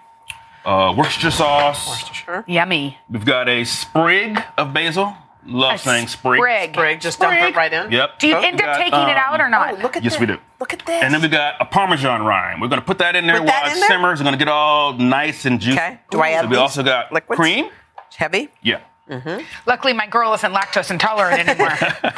[SPEAKER 9] uh, Worcestershire sauce.
[SPEAKER 1] Sure.
[SPEAKER 3] Yummy.
[SPEAKER 9] We've got a sprig of basil. Love
[SPEAKER 3] A
[SPEAKER 9] saying sprig.
[SPEAKER 3] sprig.
[SPEAKER 1] Greg, just dump it right in.
[SPEAKER 9] Yep.
[SPEAKER 3] Do you
[SPEAKER 1] Oh,
[SPEAKER 3] end
[SPEAKER 9] we
[SPEAKER 3] up
[SPEAKER 9] got,
[SPEAKER 3] taking it
[SPEAKER 9] um,
[SPEAKER 3] out or not?
[SPEAKER 1] Oh, look at
[SPEAKER 9] Yes,
[SPEAKER 1] this.
[SPEAKER 9] we do.
[SPEAKER 1] Look at this.
[SPEAKER 9] And then we got a Parmesan rind. We're gonna put that in there
[SPEAKER 1] Put
[SPEAKER 9] while
[SPEAKER 1] that
[SPEAKER 9] it
[SPEAKER 1] there?
[SPEAKER 9] simmers. It's gonna get all nice and juicy.
[SPEAKER 1] Okay. Do I add
[SPEAKER 9] So we also got
[SPEAKER 1] liquids?
[SPEAKER 9] cream.
[SPEAKER 1] It's Heavy.
[SPEAKER 9] Yeah. Mhm.
[SPEAKER 3] Luckily, my girl isn't lactose intolerant anymore.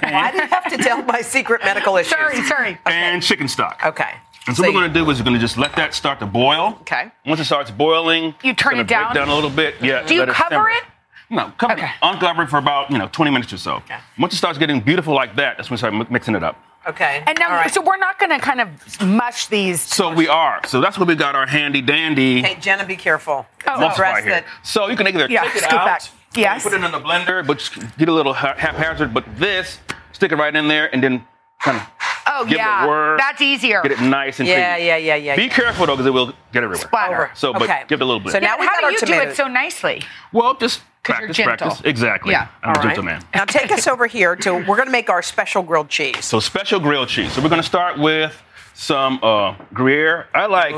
[SPEAKER 1] Why do you have to tell my secret medical issues?
[SPEAKER 3] sorry, sorry.
[SPEAKER 9] And chicken stock.
[SPEAKER 1] Okay.
[SPEAKER 9] And so, what we're gonna do is we're gonna just let that start to boil.
[SPEAKER 1] Okay.
[SPEAKER 9] Once it starts boiling,
[SPEAKER 3] You turn it down?
[SPEAKER 9] break down a little bit. Yeah.
[SPEAKER 3] Do you cover
[SPEAKER 9] simmer.
[SPEAKER 3] it?
[SPEAKER 9] No, cover
[SPEAKER 3] Okay.
[SPEAKER 9] uncover it for about you know 20 minutes or so. Once it starts getting beautiful like that, that's when we start mi- mixing it up.
[SPEAKER 1] Okay.
[SPEAKER 3] And now,
[SPEAKER 1] All right.
[SPEAKER 3] so we're not going to kind of mush these.
[SPEAKER 9] So we are. So that's what we got our handy dandy
[SPEAKER 1] Hey, Jenna, be careful.
[SPEAKER 3] Oh.
[SPEAKER 1] Dress
[SPEAKER 9] right here. So you can either
[SPEAKER 3] Yeah,
[SPEAKER 9] take it out,
[SPEAKER 3] back. Yes.
[SPEAKER 9] put it in the blender, but just get a little haphazard. But this, stick it right in there, and then kind of
[SPEAKER 3] Oh,
[SPEAKER 9] give it a
[SPEAKER 3] yeah. That's easier.
[SPEAKER 9] get it nice and
[SPEAKER 1] Yeah,
[SPEAKER 9] creamy.
[SPEAKER 1] yeah, yeah, yeah.
[SPEAKER 9] Be careful though, because it will get everywhere.
[SPEAKER 3] Splatter.
[SPEAKER 9] So, but
[SPEAKER 1] Okay.
[SPEAKER 9] give it a little bit.
[SPEAKER 1] So now
[SPEAKER 3] Yeah,
[SPEAKER 1] we
[SPEAKER 3] how
[SPEAKER 1] got
[SPEAKER 3] do
[SPEAKER 1] our
[SPEAKER 3] you do
[SPEAKER 1] tomatoes.
[SPEAKER 3] it so nicely?
[SPEAKER 9] well, just
[SPEAKER 3] 'Cause you're
[SPEAKER 9] practice, practice. Exactly.
[SPEAKER 3] Yeah.
[SPEAKER 9] I'm
[SPEAKER 1] All
[SPEAKER 9] a
[SPEAKER 1] right.
[SPEAKER 9] gentleman.
[SPEAKER 1] Now take us over here to. We're going to make our special grilled cheese.
[SPEAKER 9] So special grilled cheese. So we're gonna start with some uh, Gruyere. I like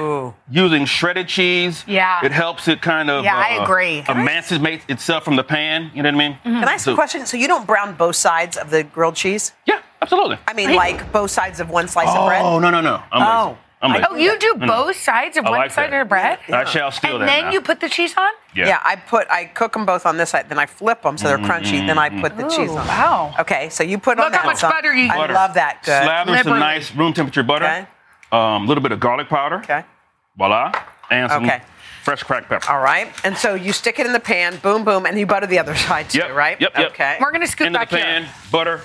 [SPEAKER 9] using shredded cheese.
[SPEAKER 3] Yeah.
[SPEAKER 9] It helps it kind of.
[SPEAKER 3] Yeah, I
[SPEAKER 9] uh,
[SPEAKER 3] agree.
[SPEAKER 9] Emancipate itself from the pan. You know what I mean?
[SPEAKER 1] Can I ask
[SPEAKER 9] So-
[SPEAKER 1] a question? So you don't brown both sides of the grilled cheese?
[SPEAKER 9] Yeah, absolutely.
[SPEAKER 1] I mean, like both sides of one slice of bread?
[SPEAKER 9] Oh no no no! I'm
[SPEAKER 1] Oh.
[SPEAKER 9] lazy. I'm lazy.
[SPEAKER 3] Oh, you do
[SPEAKER 9] No, no.
[SPEAKER 3] both sides of
[SPEAKER 9] I
[SPEAKER 3] one
[SPEAKER 9] like
[SPEAKER 3] side
[SPEAKER 9] that.
[SPEAKER 3] of the bread?
[SPEAKER 9] I shall steal
[SPEAKER 3] And
[SPEAKER 9] that And
[SPEAKER 3] then
[SPEAKER 9] now.
[SPEAKER 3] you put the cheese on?
[SPEAKER 1] Yeah. I put I cook them both on this side, then I flip them so they're crunchy. Then I put the cheese on.
[SPEAKER 3] wow.
[SPEAKER 1] Okay, so you put
[SPEAKER 3] Look
[SPEAKER 1] on that
[SPEAKER 3] how much
[SPEAKER 1] some.
[SPEAKER 3] butter you-
[SPEAKER 1] I love that. Good.
[SPEAKER 9] Slather some nice room temperature butter.
[SPEAKER 1] Okay.
[SPEAKER 9] A um, little bit of garlic powder.
[SPEAKER 1] Okay.
[SPEAKER 9] Voila. And some
[SPEAKER 1] Okay.
[SPEAKER 9] fresh cracked pepper.
[SPEAKER 1] All right. And so you stick it in the pan, boom, boom, and you butter the other side too,
[SPEAKER 9] Yep.
[SPEAKER 1] right?
[SPEAKER 9] Yep. Yep.
[SPEAKER 1] Okay.
[SPEAKER 3] We're going to scoop
[SPEAKER 9] Into
[SPEAKER 3] back
[SPEAKER 9] the pan,
[SPEAKER 3] here.
[SPEAKER 9] butter.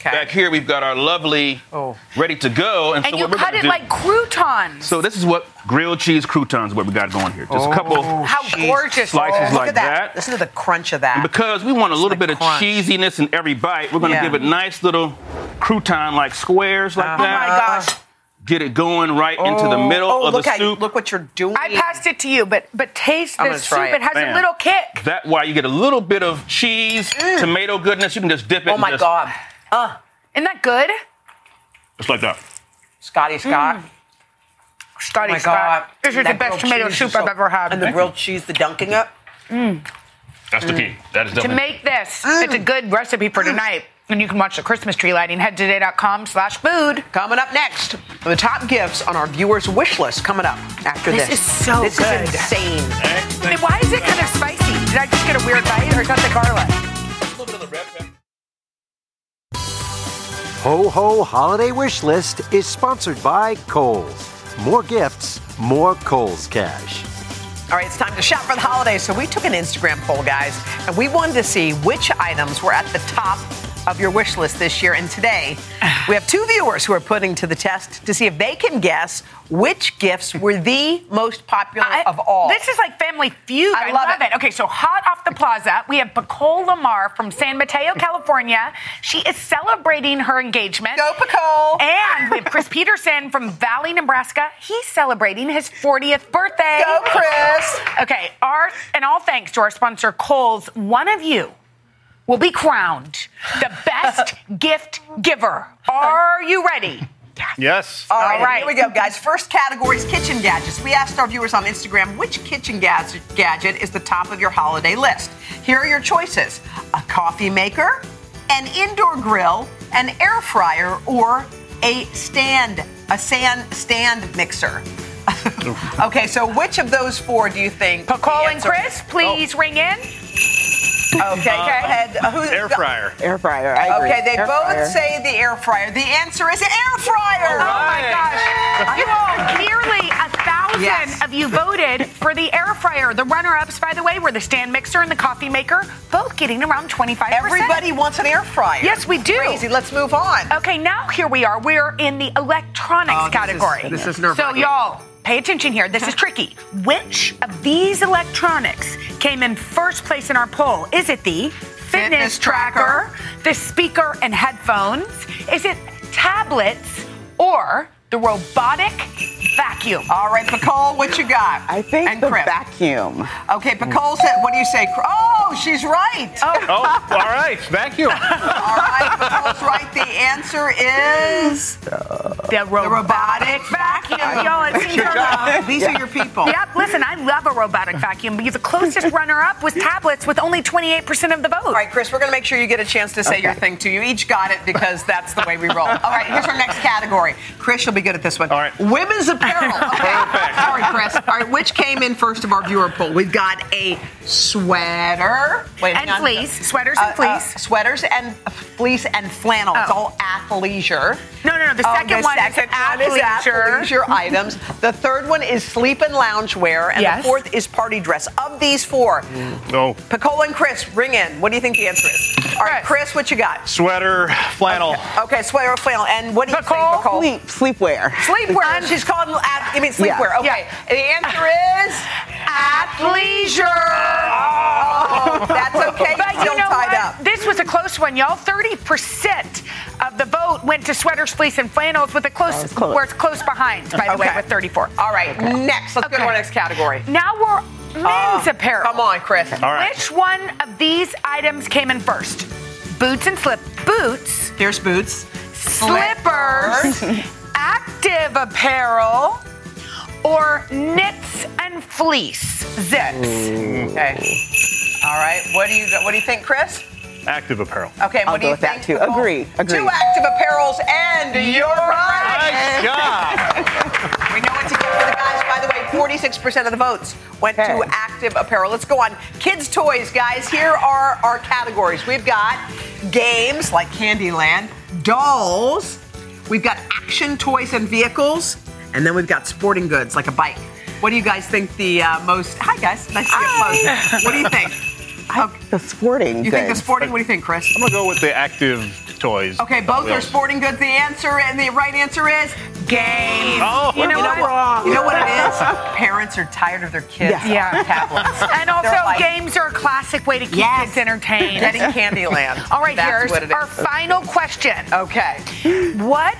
[SPEAKER 1] Okay.
[SPEAKER 9] Back here we've got our lovely,
[SPEAKER 1] Oh.
[SPEAKER 9] ready to go.
[SPEAKER 3] And
[SPEAKER 9] so
[SPEAKER 3] you
[SPEAKER 9] what we're
[SPEAKER 3] cut
[SPEAKER 9] gonna
[SPEAKER 3] it
[SPEAKER 9] do-
[SPEAKER 3] like croutons.
[SPEAKER 9] So this is what grilled cheese croutons. What we got going here. Just a couple.
[SPEAKER 3] Oh, how
[SPEAKER 1] Jeez.
[SPEAKER 3] gorgeous.
[SPEAKER 9] Slices oh,
[SPEAKER 1] Look
[SPEAKER 9] like
[SPEAKER 1] at that.
[SPEAKER 9] that.
[SPEAKER 1] Listen to the crunch of that.
[SPEAKER 9] And Because we want a little
[SPEAKER 1] the
[SPEAKER 9] bit of cheesiness in every bite, we're going to
[SPEAKER 1] Yeah.
[SPEAKER 9] give it nice little crouton like squares like
[SPEAKER 1] Oh
[SPEAKER 9] that.
[SPEAKER 1] Oh, my gosh.
[SPEAKER 9] Get it going right into the
[SPEAKER 1] Oh,
[SPEAKER 9] middle
[SPEAKER 1] oh,
[SPEAKER 9] of
[SPEAKER 1] look
[SPEAKER 9] the
[SPEAKER 1] how you-
[SPEAKER 9] soup.
[SPEAKER 1] look what you're doing.
[SPEAKER 3] I passed it to you, but but taste
[SPEAKER 1] I'm
[SPEAKER 3] the soup.
[SPEAKER 1] it.
[SPEAKER 3] It has a little kick.
[SPEAKER 9] That why you get a little bit of cheese, mm. tomato goodness. You can just dip it.
[SPEAKER 1] Oh my
[SPEAKER 9] just,
[SPEAKER 1] God. Uh,
[SPEAKER 3] Isn't that good?
[SPEAKER 9] Just like that.
[SPEAKER 1] Scotty Scott.
[SPEAKER 3] Scotty
[SPEAKER 1] Oh my
[SPEAKER 3] Scott.
[SPEAKER 1] God.
[SPEAKER 3] This is the best tomato soup
[SPEAKER 1] so-
[SPEAKER 3] I've ever had.
[SPEAKER 1] And the grilled cheese, the dunking up.
[SPEAKER 9] That's the key. That is
[SPEAKER 3] to make this, it's a good recipe for tonight. And you can watch the Christmas tree lighting. Head to today.com slash food.
[SPEAKER 1] Coming up next, the top gifts on our viewers' wish list coming up after this.
[SPEAKER 3] This is so
[SPEAKER 1] this
[SPEAKER 3] good.
[SPEAKER 1] is insane.
[SPEAKER 3] Hey, why is it kind of spicy? Did I just get a weird bite or is that the garlic?
[SPEAKER 10] Ho Ho Holiday Wish List is sponsored by Kohl's. More gifts, more Kohl's cash.
[SPEAKER 1] All right, it's time to shop for the holidays. So we took an Instagram poll, guys, and we wanted to see which items were at the top of your wish list this year. And today, we have two viewers who are putting to the test to see if they can guess which gifts were the most popular of all.
[SPEAKER 3] This is like Family Feud.
[SPEAKER 1] I
[SPEAKER 3] I,
[SPEAKER 1] love
[SPEAKER 3] love,
[SPEAKER 1] it.
[SPEAKER 3] it. Okay, so hot off the plaza, we have Pacole Lamar from San Mateo, California. She is celebrating her engagement.
[SPEAKER 1] Go Pacole!
[SPEAKER 3] And we have Chris Peterson from Valley, Nebraska. He's celebrating his 40th birthday.
[SPEAKER 1] Go, Chris!
[SPEAKER 3] Okay, our and all thanks to our sponsor Kohl's, one of you will be crowned the best gift giver. Are you ready?
[SPEAKER 9] Yes.
[SPEAKER 1] All right,
[SPEAKER 3] All right.
[SPEAKER 1] here we go, guys. First category is kitchen gadgets. We asked our viewers on Instagram which kitchen gadget, gadget is the top of your holiday list. Here are your choices a coffee maker, an indoor grill, an air fryer, or a stand, a sand stand mixer. okay, so which of those four do you think?
[SPEAKER 3] Pacole
[SPEAKER 1] the
[SPEAKER 3] and Chris, please oh. ring in.
[SPEAKER 1] Okay, go ahead. Uh, who-
[SPEAKER 9] Air fryer.
[SPEAKER 4] Air fryer. I agree.
[SPEAKER 1] Okay, they
[SPEAKER 4] Air
[SPEAKER 1] both
[SPEAKER 4] fryer.
[SPEAKER 1] say the air fryer. The answer is air fryer.
[SPEAKER 3] Oh my gosh. You all, nearly a thousand
[SPEAKER 1] Yes.
[SPEAKER 3] of you voted for the air fryer. The runner ups, by the way, were the stand mixer and the coffee maker, both getting around 25%.
[SPEAKER 1] Everybody wants an air fryer.
[SPEAKER 3] Yes, we do.
[SPEAKER 1] Crazy. Let's move on.
[SPEAKER 3] Okay, now here we are. We're in the electronics
[SPEAKER 1] Oh, this is-
[SPEAKER 3] category.
[SPEAKER 1] this is nerve-wracking.
[SPEAKER 3] y'all, pay attention here. This is tricky. Which of these electronics came in first place in our poll? Is it the fitness,
[SPEAKER 1] Fitness tracker.
[SPEAKER 3] tracker, the speaker and headphones? Is it tablets or the robotic vacuum?
[SPEAKER 1] All right, Pacole, what you got?
[SPEAKER 4] I think
[SPEAKER 1] and
[SPEAKER 4] the
[SPEAKER 1] Chris.
[SPEAKER 4] vacuum.
[SPEAKER 1] Okay, Pacole said, what do you say? Oh, she's right.
[SPEAKER 3] Oh,
[SPEAKER 9] Oh, all right. Vacuum.
[SPEAKER 1] All right, Pacole's right. The answer is
[SPEAKER 3] the robotic,
[SPEAKER 1] robotic
[SPEAKER 3] vacuum.
[SPEAKER 1] vacuum.
[SPEAKER 3] Y'all, it seems our-
[SPEAKER 1] job. These are your people.
[SPEAKER 3] Yep, listen, I love a robotic vacuum because the closest runner up was tablets with only 28% of the vote.
[SPEAKER 1] All right, Chris, we're going to make sure you get a chance to say your thing too. You each got it because that's the way we roll. All right, here's our next category. Chris, you'll be good at this one.
[SPEAKER 9] All right.
[SPEAKER 1] Women's apparel. Okay. Sorry, Chris. All right, which came in first of our viewer poll? We've got a sweater. Wait,
[SPEAKER 3] And
[SPEAKER 1] on.
[SPEAKER 3] fleece, sweaters and
[SPEAKER 1] Uh, uh,
[SPEAKER 3] fleece.
[SPEAKER 1] sweaters and fleece and flannel. It's
[SPEAKER 3] Oh.
[SPEAKER 1] all athleisure.
[SPEAKER 3] No, no, no, the
[SPEAKER 1] Oh,
[SPEAKER 3] second
[SPEAKER 1] the
[SPEAKER 3] one is
[SPEAKER 1] second one is
[SPEAKER 3] athleisure.
[SPEAKER 1] athleisure items. The third one is sleep and lounge wear, and
[SPEAKER 3] Yes.
[SPEAKER 1] the fourth is party dress. Of these four,
[SPEAKER 9] no.
[SPEAKER 1] Pacole and Chris, ring in. What do you think the answer is? All right, Chris, what you got?
[SPEAKER 9] sweater, flannel.
[SPEAKER 1] Okay, sweater flannel. And what do you
[SPEAKER 3] Pacole?
[SPEAKER 1] think, Pacole?
[SPEAKER 4] Sleep, sleepwear.
[SPEAKER 1] Sleepwear. She's called, ath- I mean, sleepwear.
[SPEAKER 4] Yeah.
[SPEAKER 1] Okay. The answer is athleisure. Oh, that's okay.
[SPEAKER 3] But
[SPEAKER 1] Still
[SPEAKER 3] you know
[SPEAKER 1] tied
[SPEAKER 3] what?
[SPEAKER 1] up.
[SPEAKER 3] This was a close one, y'all. 30% of the vote went to sweaters, fleece, and flannels with a close,
[SPEAKER 4] close.
[SPEAKER 3] where it's close behind, by the way, with 34.
[SPEAKER 1] All right, next. Let's go to our next category.
[SPEAKER 3] Now we're men's
[SPEAKER 1] Uh,
[SPEAKER 3] apparel.
[SPEAKER 1] Come on, Chris.
[SPEAKER 9] All right.
[SPEAKER 3] Which one of these items came in first? Boots and slip boots,
[SPEAKER 1] Here's boots.
[SPEAKER 3] slippers, active apparel, or knits and fleece zips.
[SPEAKER 1] Okay. All right. What do you What do you think, Chris?
[SPEAKER 9] Active apparel.
[SPEAKER 1] Okay.
[SPEAKER 4] I'll
[SPEAKER 1] what do
[SPEAKER 4] go
[SPEAKER 1] you
[SPEAKER 4] with that
[SPEAKER 1] think?
[SPEAKER 4] too.
[SPEAKER 1] Pacole?
[SPEAKER 4] Agree, agree.
[SPEAKER 1] Two active apparels, and you're right.
[SPEAKER 9] Nice job.
[SPEAKER 1] We know what to get for the guys. By the way, 46% of the votes went
[SPEAKER 4] Okay.
[SPEAKER 1] to active apparel. Let's go on. Kids' toys, guys. Here are our categories. We've got games like Candyland, dolls, we've got action toys and vehicles, and then we've got sporting goods like a bike. What do you guys think the uh, most? Hi, guys. Nice to see you close. What do you think? Okay.
[SPEAKER 4] The sporting
[SPEAKER 1] You think the sporting? What do you think, Chris?
[SPEAKER 9] I'm gonna go with the active toys.
[SPEAKER 1] Okay, both are sporting goods. The answer and the right answer is game.
[SPEAKER 9] Oh,
[SPEAKER 3] You know
[SPEAKER 1] You know
[SPEAKER 3] what?
[SPEAKER 1] what? You know what it is? Parents are tired of their kids
[SPEAKER 4] Yeah.
[SPEAKER 1] on tablets.
[SPEAKER 3] And also,
[SPEAKER 1] like,
[SPEAKER 3] games are a classic way to keep
[SPEAKER 1] Yes.
[SPEAKER 3] kids entertained.
[SPEAKER 1] Getting Candyland.
[SPEAKER 3] All right,
[SPEAKER 1] That's
[SPEAKER 3] here's
[SPEAKER 1] what it is.
[SPEAKER 3] our final question.
[SPEAKER 1] Okay.
[SPEAKER 3] What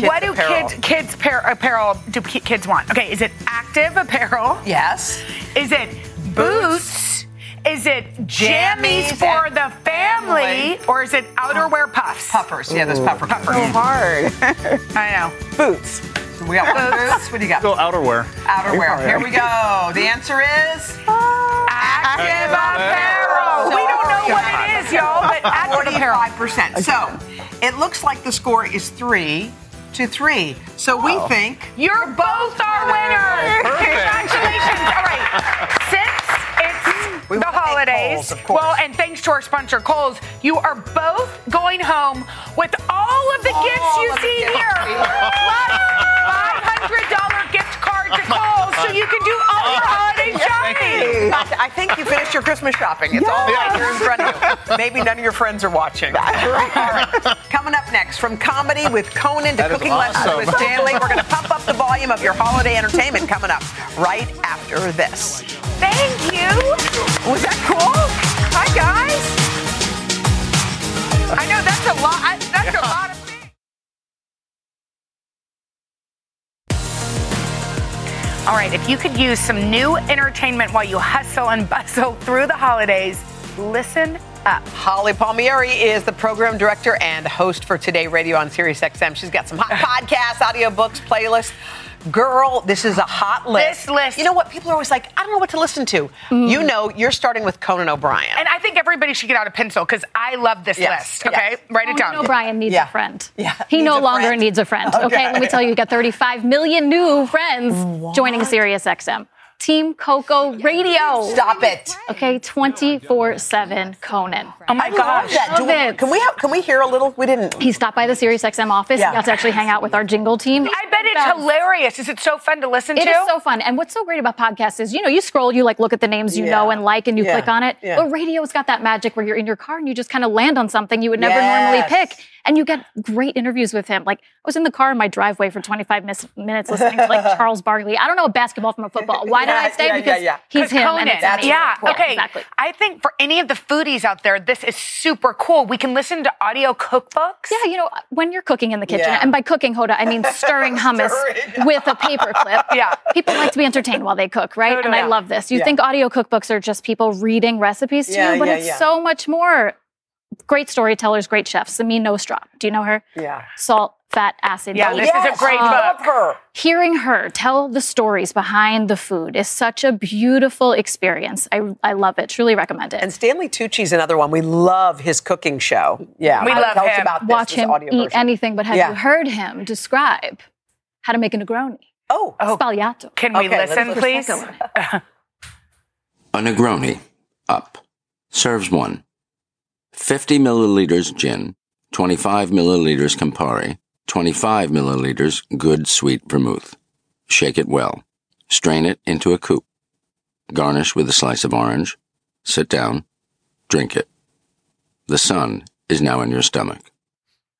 [SPEAKER 3] what do
[SPEAKER 1] apparel.
[SPEAKER 3] kids kids par- apparel do ki- kids want? Okay, is it active apparel?
[SPEAKER 1] Yes.
[SPEAKER 3] Is it boots? Is it jammies,
[SPEAKER 1] Jammies
[SPEAKER 3] for the family,
[SPEAKER 1] family.
[SPEAKER 3] or is it outerwear puffs?
[SPEAKER 1] Puffers. Yeah, those puffer
[SPEAKER 4] So
[SPEAKER 1] puffers.
[SPEAKER 4] hard.
[SPEAKER 3] I know.
[SPEAKER 4] Boots.
[SPEAKER 1] We got boots. What do you got?
[SPEAKER 9] Go outerwear.
[SPEAKER 1] Outerwear. Here we go. The answer is
[SPEAKER 3] Active apparel.
[SPEAKER 1] So-
[SPEAKER 3] we don't know know what it is, y'all, but add to the peril.
[SPEAKER 1] 45%. So it looks like the score is three to three. So we think
[SPEAKER 3] You're both our winners. Congratulations. All right. Since it's
[SPEAKER 1] We
[SPEAKER 3] the holidays,
[SPEAKER 1] Kohl's,
[SPEAKER 3] well, and thanks to our sponsor, Kohl's, you are both going home with all of the gifts you
[SPEAKER 1] of the
[SPEAKER 3] see here. $500 gift card to Kohl's so you can do all your holiday shopping.
[SPEAKER 1] I think you finished your Christmas shopping. It's all right here in front of you. Maybe none of your friends are watching. All right. Coming up next, from comedy with Conan to
[SPEAKER 9] That is
[SPEAKER 1] cooking lessons with Stanley, we're going to pump up the volume of your holiday entertainment coming up right after this.
[SPEAKER 3] Thank you.
[SPEAKER 1] Was that cool?
[SPEAKER 3] Hi, guys. I know that's a lot. I- That's a lot of All right, if you could use some new entertainment while you hustle and bustle through the holidays, listen up.
[SPEAKER 1] Holly Palmieri is the program director and host for Today Radio on Sirius XM. She's got some hot podcasts, audiobooks, playlists. Girl, this is a hot list.
[SPEAKER 3] This list-
[SPEAKER 1] You know what? People are always like, I don't know what to listen to. Mm. You know, you're starting with Conan O'Brien.
[SPEAKER 3] And I think everybody should get out a pencil because I love this
[SPEAKER 1] Yes,
[SPEAKER 3] list. Okay,
[SPEAKER 1] yes.
[SPEAKER 3] write it down.
[SPEAKER 11] Conan O'Brien needs
[SPEAKER 1] Yeah.
[SPEAKER 11] a friend.
[SPEAKER 1] Yeah,
[SPEAKER 11] He
[SPEAKER 1] needs
[SPEAKER 11] no longer
[SPEAKER 1] friend.
[SPEAKER 11] needs a friend. Okay.
[SPEAKER 1] Okay.
[SPEAKER 11] let me tell you, you got 35 million new friends joining Sirius XM. Team Coco Radio.
[SPEAKER 1] Stop it.
[SPEAKER 11] Okay, 24 7 Conan.
[SPEAKER 3] oh my
[SPEAKER 1] I love
[SPEAKER 3] gosh.
[SPEAKER 1] that. Do we- can we have, can we hear a little? We didn't.
[SPEAKER 11] He stopped by the Sirius XM office.
[SPEAKER 1] Yeah.
[SPEAKER 11] He got to actually hang out with our jingle team.
[SPEAKER 3] I bet it's
[SPEAKER 11] Best.
[SPEAKER 3] hilarious. Is it so fun to listen
[SPEAKER 11] It
[SPEAKER 3] to?
[SPEAKER 11] It is so fun. And what's so great about podcasts is, you know, you scroll, you like look at the names you
[SPEAKER 1] Yeah.
[SPEAKER 11] know and like, and you
[SPEAKER 1] Yeah.
[SPEAKER 11] click on it.
[SPEAKER 1] Yeah.
[SPEAKER 11] But radio's got that magic where you're in your car and you just kind of land on something you would never
[SPEAKER 1] Yes.
[SPEAKER 11] normally pick. And you get great interviews with him. Like, I was in the car in my driveway for 25 mis- minutes listening to like Charles Barkley. I don't know a basketball from a football. Why did I stay?
[SPEAKER 1] yeah, yeah,
[SPEAKER 11] because
[SPEAKER 1] yeah.
[SPEAKER 11] he's him.
[SPEAKER 3] Conan.
[SPEAKER 11] And
[SPEAKER 1] That's
[SPEAKER 3] yeah.
[SPEAKER 11] Yeah,
[SPEAKER 3] Okay.
[SPEAKER 11] Exactly.
[SPEAKER 3] I think for any of the foodies out there, this is super cool. We can listen to audio cookbooks.
[SPEAKER 11] Yeah, you know, when you're cooking in the kitchen,
[SPEAKER 1] Yeah.
[SPEAKER 11] and by cooking, Hoda, I mean stirring hummus
[SPEAKER 1] Stirring.
[SPEAKER 11] with a paper clip.
[SPEAKER 3] Yeah.
[SPEAKER 11] People like to be entertained while they cook, right? And I love this. You
[SPEAKER 1] Yeah.
[SPEAKER 11] think audio cookbooks are just people reading recipes to
[SPEAKER 1] Yeah,
[SPEAKER 11] you, but
[SPEAKER 1] yeah,
[SPEAKER 11] it's
[SPEAKER 1] yeah.
[SPEAKER 11] so much more. Great storytellers, great chefs. Samin Nosrat. Do you know her?
[SPEAKER 1] Yeah.
[SPEAKER 11] Salt, fat, acid.
[SPEAKER 3] Yeah,
[SPEAKER 11] base.
[SPEAKER 3] this is a great
[SPEAKER 1] I love
[SPEAKER 3] book.
[SPEAKER 1] her.
[SPEAKER 11] Hearing her tell the stories behind the food is such a beautiful experience. I, I love it. Truly recommend it.
[SPEAKER 1] And Stanley Tucci's another one. We love his cooking show. Yeah,
[SPEAKER 3] We love
[SPEAKER 1] Tell us
[SPEAKER 3] him.
[SPEAKER 1] about this,
[SPEAKER 11] Watch
[SPEAKER 1] this
[SPEAKER 11] him
[SPEAKER 1] audio
[SPEAKER 11] eat
[SPEAKER 1] version.
[SPEAKER 11] anything, but have
[SPEAKER 1] Yeah.
[SPEAKER 11] you heard him describe how to make a Negroni?
[SPEAKER 1] Oh,
[SPEAKER 11] oh. Sbagliato.
[SPEAKER 3] Can we
[SPEAKER 1] Okay,
[SPEAKER 3] listen,
[SPEAKER 1] listen.
[SPEAKER 3] please?
[SPEAKER 12] A Negroni. Up. Serves one. 50 milliliters gin, 25 milliliters Campari, 25 milliliters good sweet vermouth. Shake it well. Strain it into a coupe. Garnish with a slice of orange. Sit down. Drink it. The sun is now in your stomach.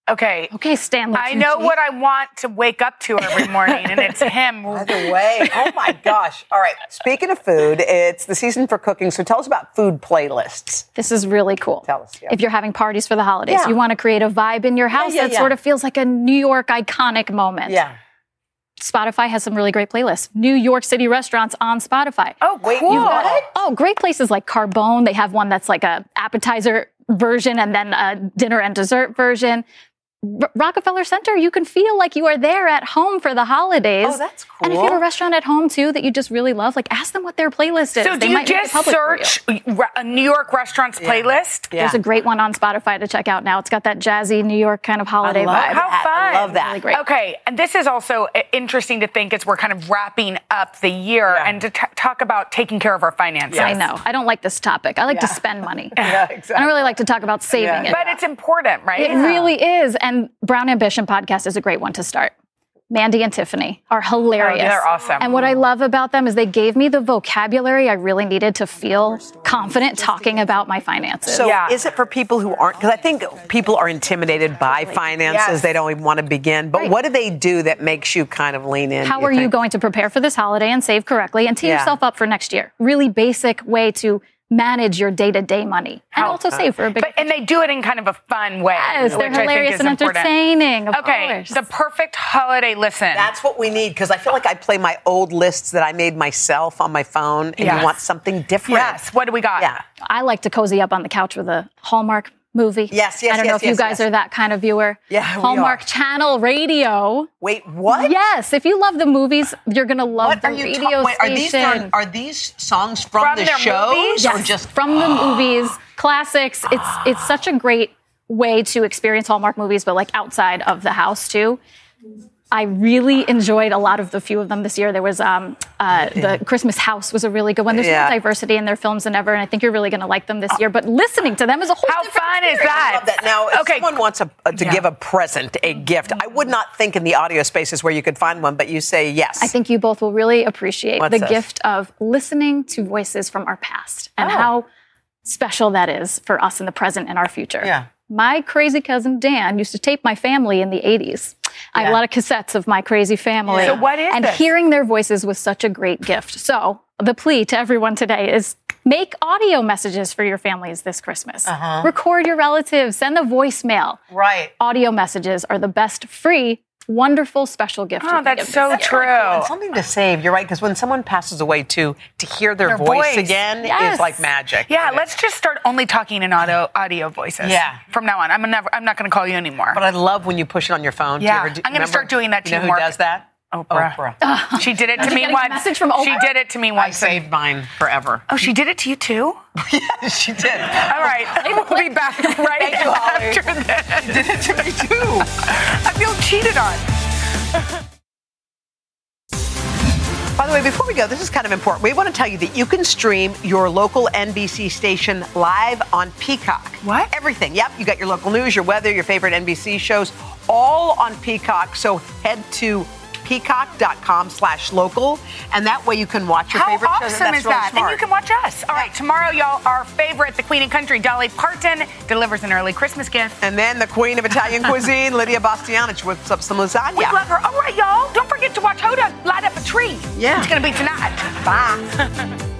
[SPEAKER 3] Okay.
[SPEAKER 11] Okay, Stanley.
[SPEAKER 3] I know what I want to wake up to every morning, and it's him.
[SPEAKER 1] By the way, oh my gosh. All right. Speaking of food, it's the season for cooking. So tell us about food playlists.
[SPEAKER 11] This is really cool.
[SPEAKER 1] Tell us, yeah.
[SPEAKER 11] If you're having parties for the holidays,
[SPEAKER 1] Yeah.
[SPEAKER 11] you want to create a vibe in your house
[SPEAKER 1] yeah,
[SPEAKER 11] that
[SPEAKER 1] yeah.
[SPEAKER 11] sort of feels like a New York iconic moment.
[SPEAKER 1] Yeah.
[SPEAKER 11] Spotify has some really great playlists. New York City restaurants on Spotify.
[SPEAKER 3] Oh,
[SPEAKER 1] Wait,
[SPEAKER 3] cool.
[SPEAKER 1] you've got it?
[SPEAKER 11] Oh, great places like Carbone. They have one that's like a appetizer version and then a dinner and dessert version. R- Rockefeller Center, you can feel like you are there at home for the holidays.
[SPEAKER 1] Oh, that's cool.
[SPEAKER 11] And if you have a restaurant at home too that you just really love, like ask them what their playlist is.
[SPEAKER 3] So
[SPEAKER 11] They
[SPEAKER 3] do you
[SPEAKER 11] might make
[SPEAKER 3] just
[SPEAKER 11] public for you.
[SPEAKER 3] search a New York restaurants playlist?
[SPEAKER 1] Yeah.
[SPEAKER 11] There's a great one on Spotify to check out now. It's got that jazzy New York kind of holiday
[SPEAKER 1] love
[SPEAKER 11] vibe.
[SPEAKER 3] How fun!
[SPEAKER 1] I love that.
[SPEAKER 11] Really great.
[SPEAKER 3] Okay, and this is also uh, interesting to think as we're kind of wrapping up the year
[SPEAKER 1] Yeah.
[SPEAKER 3] and to t- talk about taking care of our finances.
[SPEAKER 11] I know. I don't like this topic. I like to spend money.
[SPEAKER 1] Yeah,
[SPEAKER 11] I
[SPEAKER 1] exactly.
[SPEAKER 11] don't really like to talk about saving
[SPEAKER 1] Yeah.
[SPEAKER 11] it.
[SPEAKER 3] But it's important, right?
[SPEAKER 11] It really is. And Brown Ambition podcast is a great one to start. Mandy and Tiffany are hilarious.
[SPEAKER 3] Oh, they're awesome.
[SPEAKER 11] And what I love about them is they gave me the vocabulary I really needed to feel confident talking about my finances.
[SPEAKER 1] So
[SPEAKER 3] Yeah.
[SPEAKER 1] is it for people who aren't? Because I think people are intimidated by finances.
[SPEAKER 3] Yes.
[SPEAKER 1] They don't even want to begin. But
[SPEAKER 11] Right.
[SPEAKER 1] what do they do that makes you kind of lean in?
[SPEAKER 11] How are you going to prepare for this holiday and save correctly and tee
[SPEAKER 1] Yeah.
[SPEAKER 11] yourself up for next year? Really basic way to manage your day-to-day money and also save for a big
[SPEAKER 3] But, and they do it in kind of a fun way.
[SPEAKER 11] Yes, they're
[SPEAKER 3] which I think
[SPEAKER 11] hilarious
[SPEAKER 3] is
[SPEAKER 11] and
[SPEAKER 3] important.
[SPEAKER 11] entertaining. Of
[SPEAKER 3] Okay,
[SPEAKER 11] course.
[SPEAKER 3] the perfect holiday listen.
[SPEAKER 1] That's what we need because I feel like I play my old lists that I made myself on my phone, and
[SPEAKER 3] Yes.
[SPEAKER 1] you want something different.
[SPEAKER 3] yes. What do we got?
[SPEAKER 1] Yeah.
[SPEAKER 11] I like to cozy up on the couch with a Hallmark movie.
[SPEAKER 1] Yes, yes,
[SPEAKER 11] I don't
[SPEAKER 1] yes,
[SPEAKER 11] know if you guys
[SPEAKER 1] yes.
[SPEAKER 11] are that kind of viewer.
[SPEAKER 1] Yeah, we
[SPEAKER 11] Hallmark
[SPEAKER 1] are.
[SPEAKER 11] Channel Radio.
[SPEAKER 1] Wait, what?
[SPEAKER 11] Yes, if you love the movies, you're gonna love
[SPEAKER 1] What
[SPEAKER 11] the
[SPEAKER 1] are you
[SPEAKER 11] radio
[SPEAKER 1] talking? Wait, are these
[SPEAKER 11] station.
[SPEAKER 1] are, are these songs from,
[SPEAKER 3] From
[SPEAKER 1] the
[SPEAKER 3] their
[SPEAKER 1] shows
[SPEAKER 3] movies?
[SPEAKER 1] or
[SPEAKER 11] Yes,
[SPEAKER 1] just
[SPEAKER 11] from the movies, classics. It's it's such a great way to experience Hallmark movies, but like outside of the house too. I really enjoyed a lot of the few of them this year. There was um, uh, the Christmas House was a really good one. There's
[SPEAKER 1] Yeah.
[SPEAKER 11] more diversity in their films than ever, and I think you're really going to like them this year. But listening to them is a whole
[SPEAKER 3] How
[SPEAKER 11] different
[SPEAKER 3] fun is
[SPEAKER 11] experience.
[SPEAKER 3] that?
[SPEAKER 1] love that. Now, if
[SPEAKER 3] Okay.
[SPEAKER 1] someone wants a, a- to
[SPEAKER 3] Yeah.
[SPEAKER 1] give a present, a gift, I would not think in the audio spaces where you could find one, but you say yes.
[SPEAKER 11] I think you both will really appreciate
[SPEAKER 1] What's
[SPEAKER 11] the
[SPEAKER 1] this?
[SPEAKER 11] gift of listening to voices from our past and
[SPEAKER 1] Oh.
[SPEAKER 11] how special that is for us in the present and our future.
[SPEAKER 1] Yeah.
[SPEAKER 11] My crazy cousin Dan used to tape my family in the 80s. I have a lot of cassettes of my crazy family.
[SPEAKER 3] So what is
[SPEAKER 11] And
[SPEAKER 3] this?
[SPEAKER 11] hearing their voices was such a great gift. So the plea to everyone today is make audio messages for your families this Christmas.
[SPEAKER 1] Uh-huh.
[SPEAKER 11] Record your relatives, send a voicemail.
[SPEAKER 1] right.
[SPEAKER 11] Audio messages are the best free, wonderful, special gift.
[SPEAKER 3] Oh, that's so
[SPEAKER 11] this
[SPEAKER 3] true.
[SPEAKER 1] And something to save. You're right, because when someone passes away, too, to hear their,
[SPEAKER 3] Their
[SPEAKER 1] voice,
[SPEAKER 3] voice.
[SPEAKER 1] again
[SPEAKER 11] Yes.
[SPEAKER 1] is like magic.
[SPEAKER 3] Yeah, let's just start only talking in audio audio voices.
[SPEAKER 1] Yeah.
[SPEAKER 3] From now on, I'm never. I'm not going to call you anymore.
[SPEAKER 1] But I love when you push it on your phone. Do you
[SPEAKER 3] Yeah.
[SPEAKER 1] ever do-
[SPEAKER 3] I'm gonna start doing that
[SPEAKER 1] You know
[SPEAKER 3] too,
[SPEAKER 1] who
[SPEAKER 3] Mark.
[SPEAKER 1] does that?
[SPEAKER 3] Oprah.
[SPEAKER 1] Oprah.
[SPEAKER 3] She did it to
[SPEAKER 11] Did you
[SPEAKER 3] me
[SPEAKER 11] get a
[SPEAKER 3] once.
[SPEAKER 11] message from
[SPEAKER 3] She did it to me once.
[SPEAKER 1] I
[SPEAKER 3] once.
[SPEAKER 1] saved mine forever.
[SPEAKER 3] Oh, she did it to you too?
[SPEAKER 1] she did.
[SPEAKER 3] All right, we'll be back right
[SPEAKER 1] Thank you, Holly.
[SPEAKER 3] after this.
[SPEAKER 1] She did it to me too.
[SPEAKER 3] I feel cheated on.
[SPEAKER 1] By the way, before we go, this is kind of important. We want to tell you that you can stream your local NBC station live on Peacock.
[SPEAKER 3] What?
[SPEAKER 1] Everything. Yep. You got your local news, your weather, your favorite NBC shows, all on Peacock. So head to peacock.com slash local, and that way you can watch your
[SPEAKER 3] How
[SPEAKER 1] favorite shows.
[SPEAKER 3] How
[SPEAKER 1] awesome
[SPEAKER 3] is
[SPEAKER 1] really
[SPEAKER 3] that?
[SPEAKER 1] Smart.
[SPEAKER 3] And you can watch us. All right, tomorrow, y'all, our favorite, the Queen and Country, Dolly Parton, delivers an early Christmas gift.
[SPEAKER 1] and then the queen of Italian cuisine, Lydia Bastianich, whips up some lasagna.
[SPEAKER 3] We love her. All right, y'all, don't forget to watch Hoda light up a tree.
[SPEAKER 1] Yeah.
[SPEAKER 3] It's going to be tonight.
[SPEAKER 1] Bye.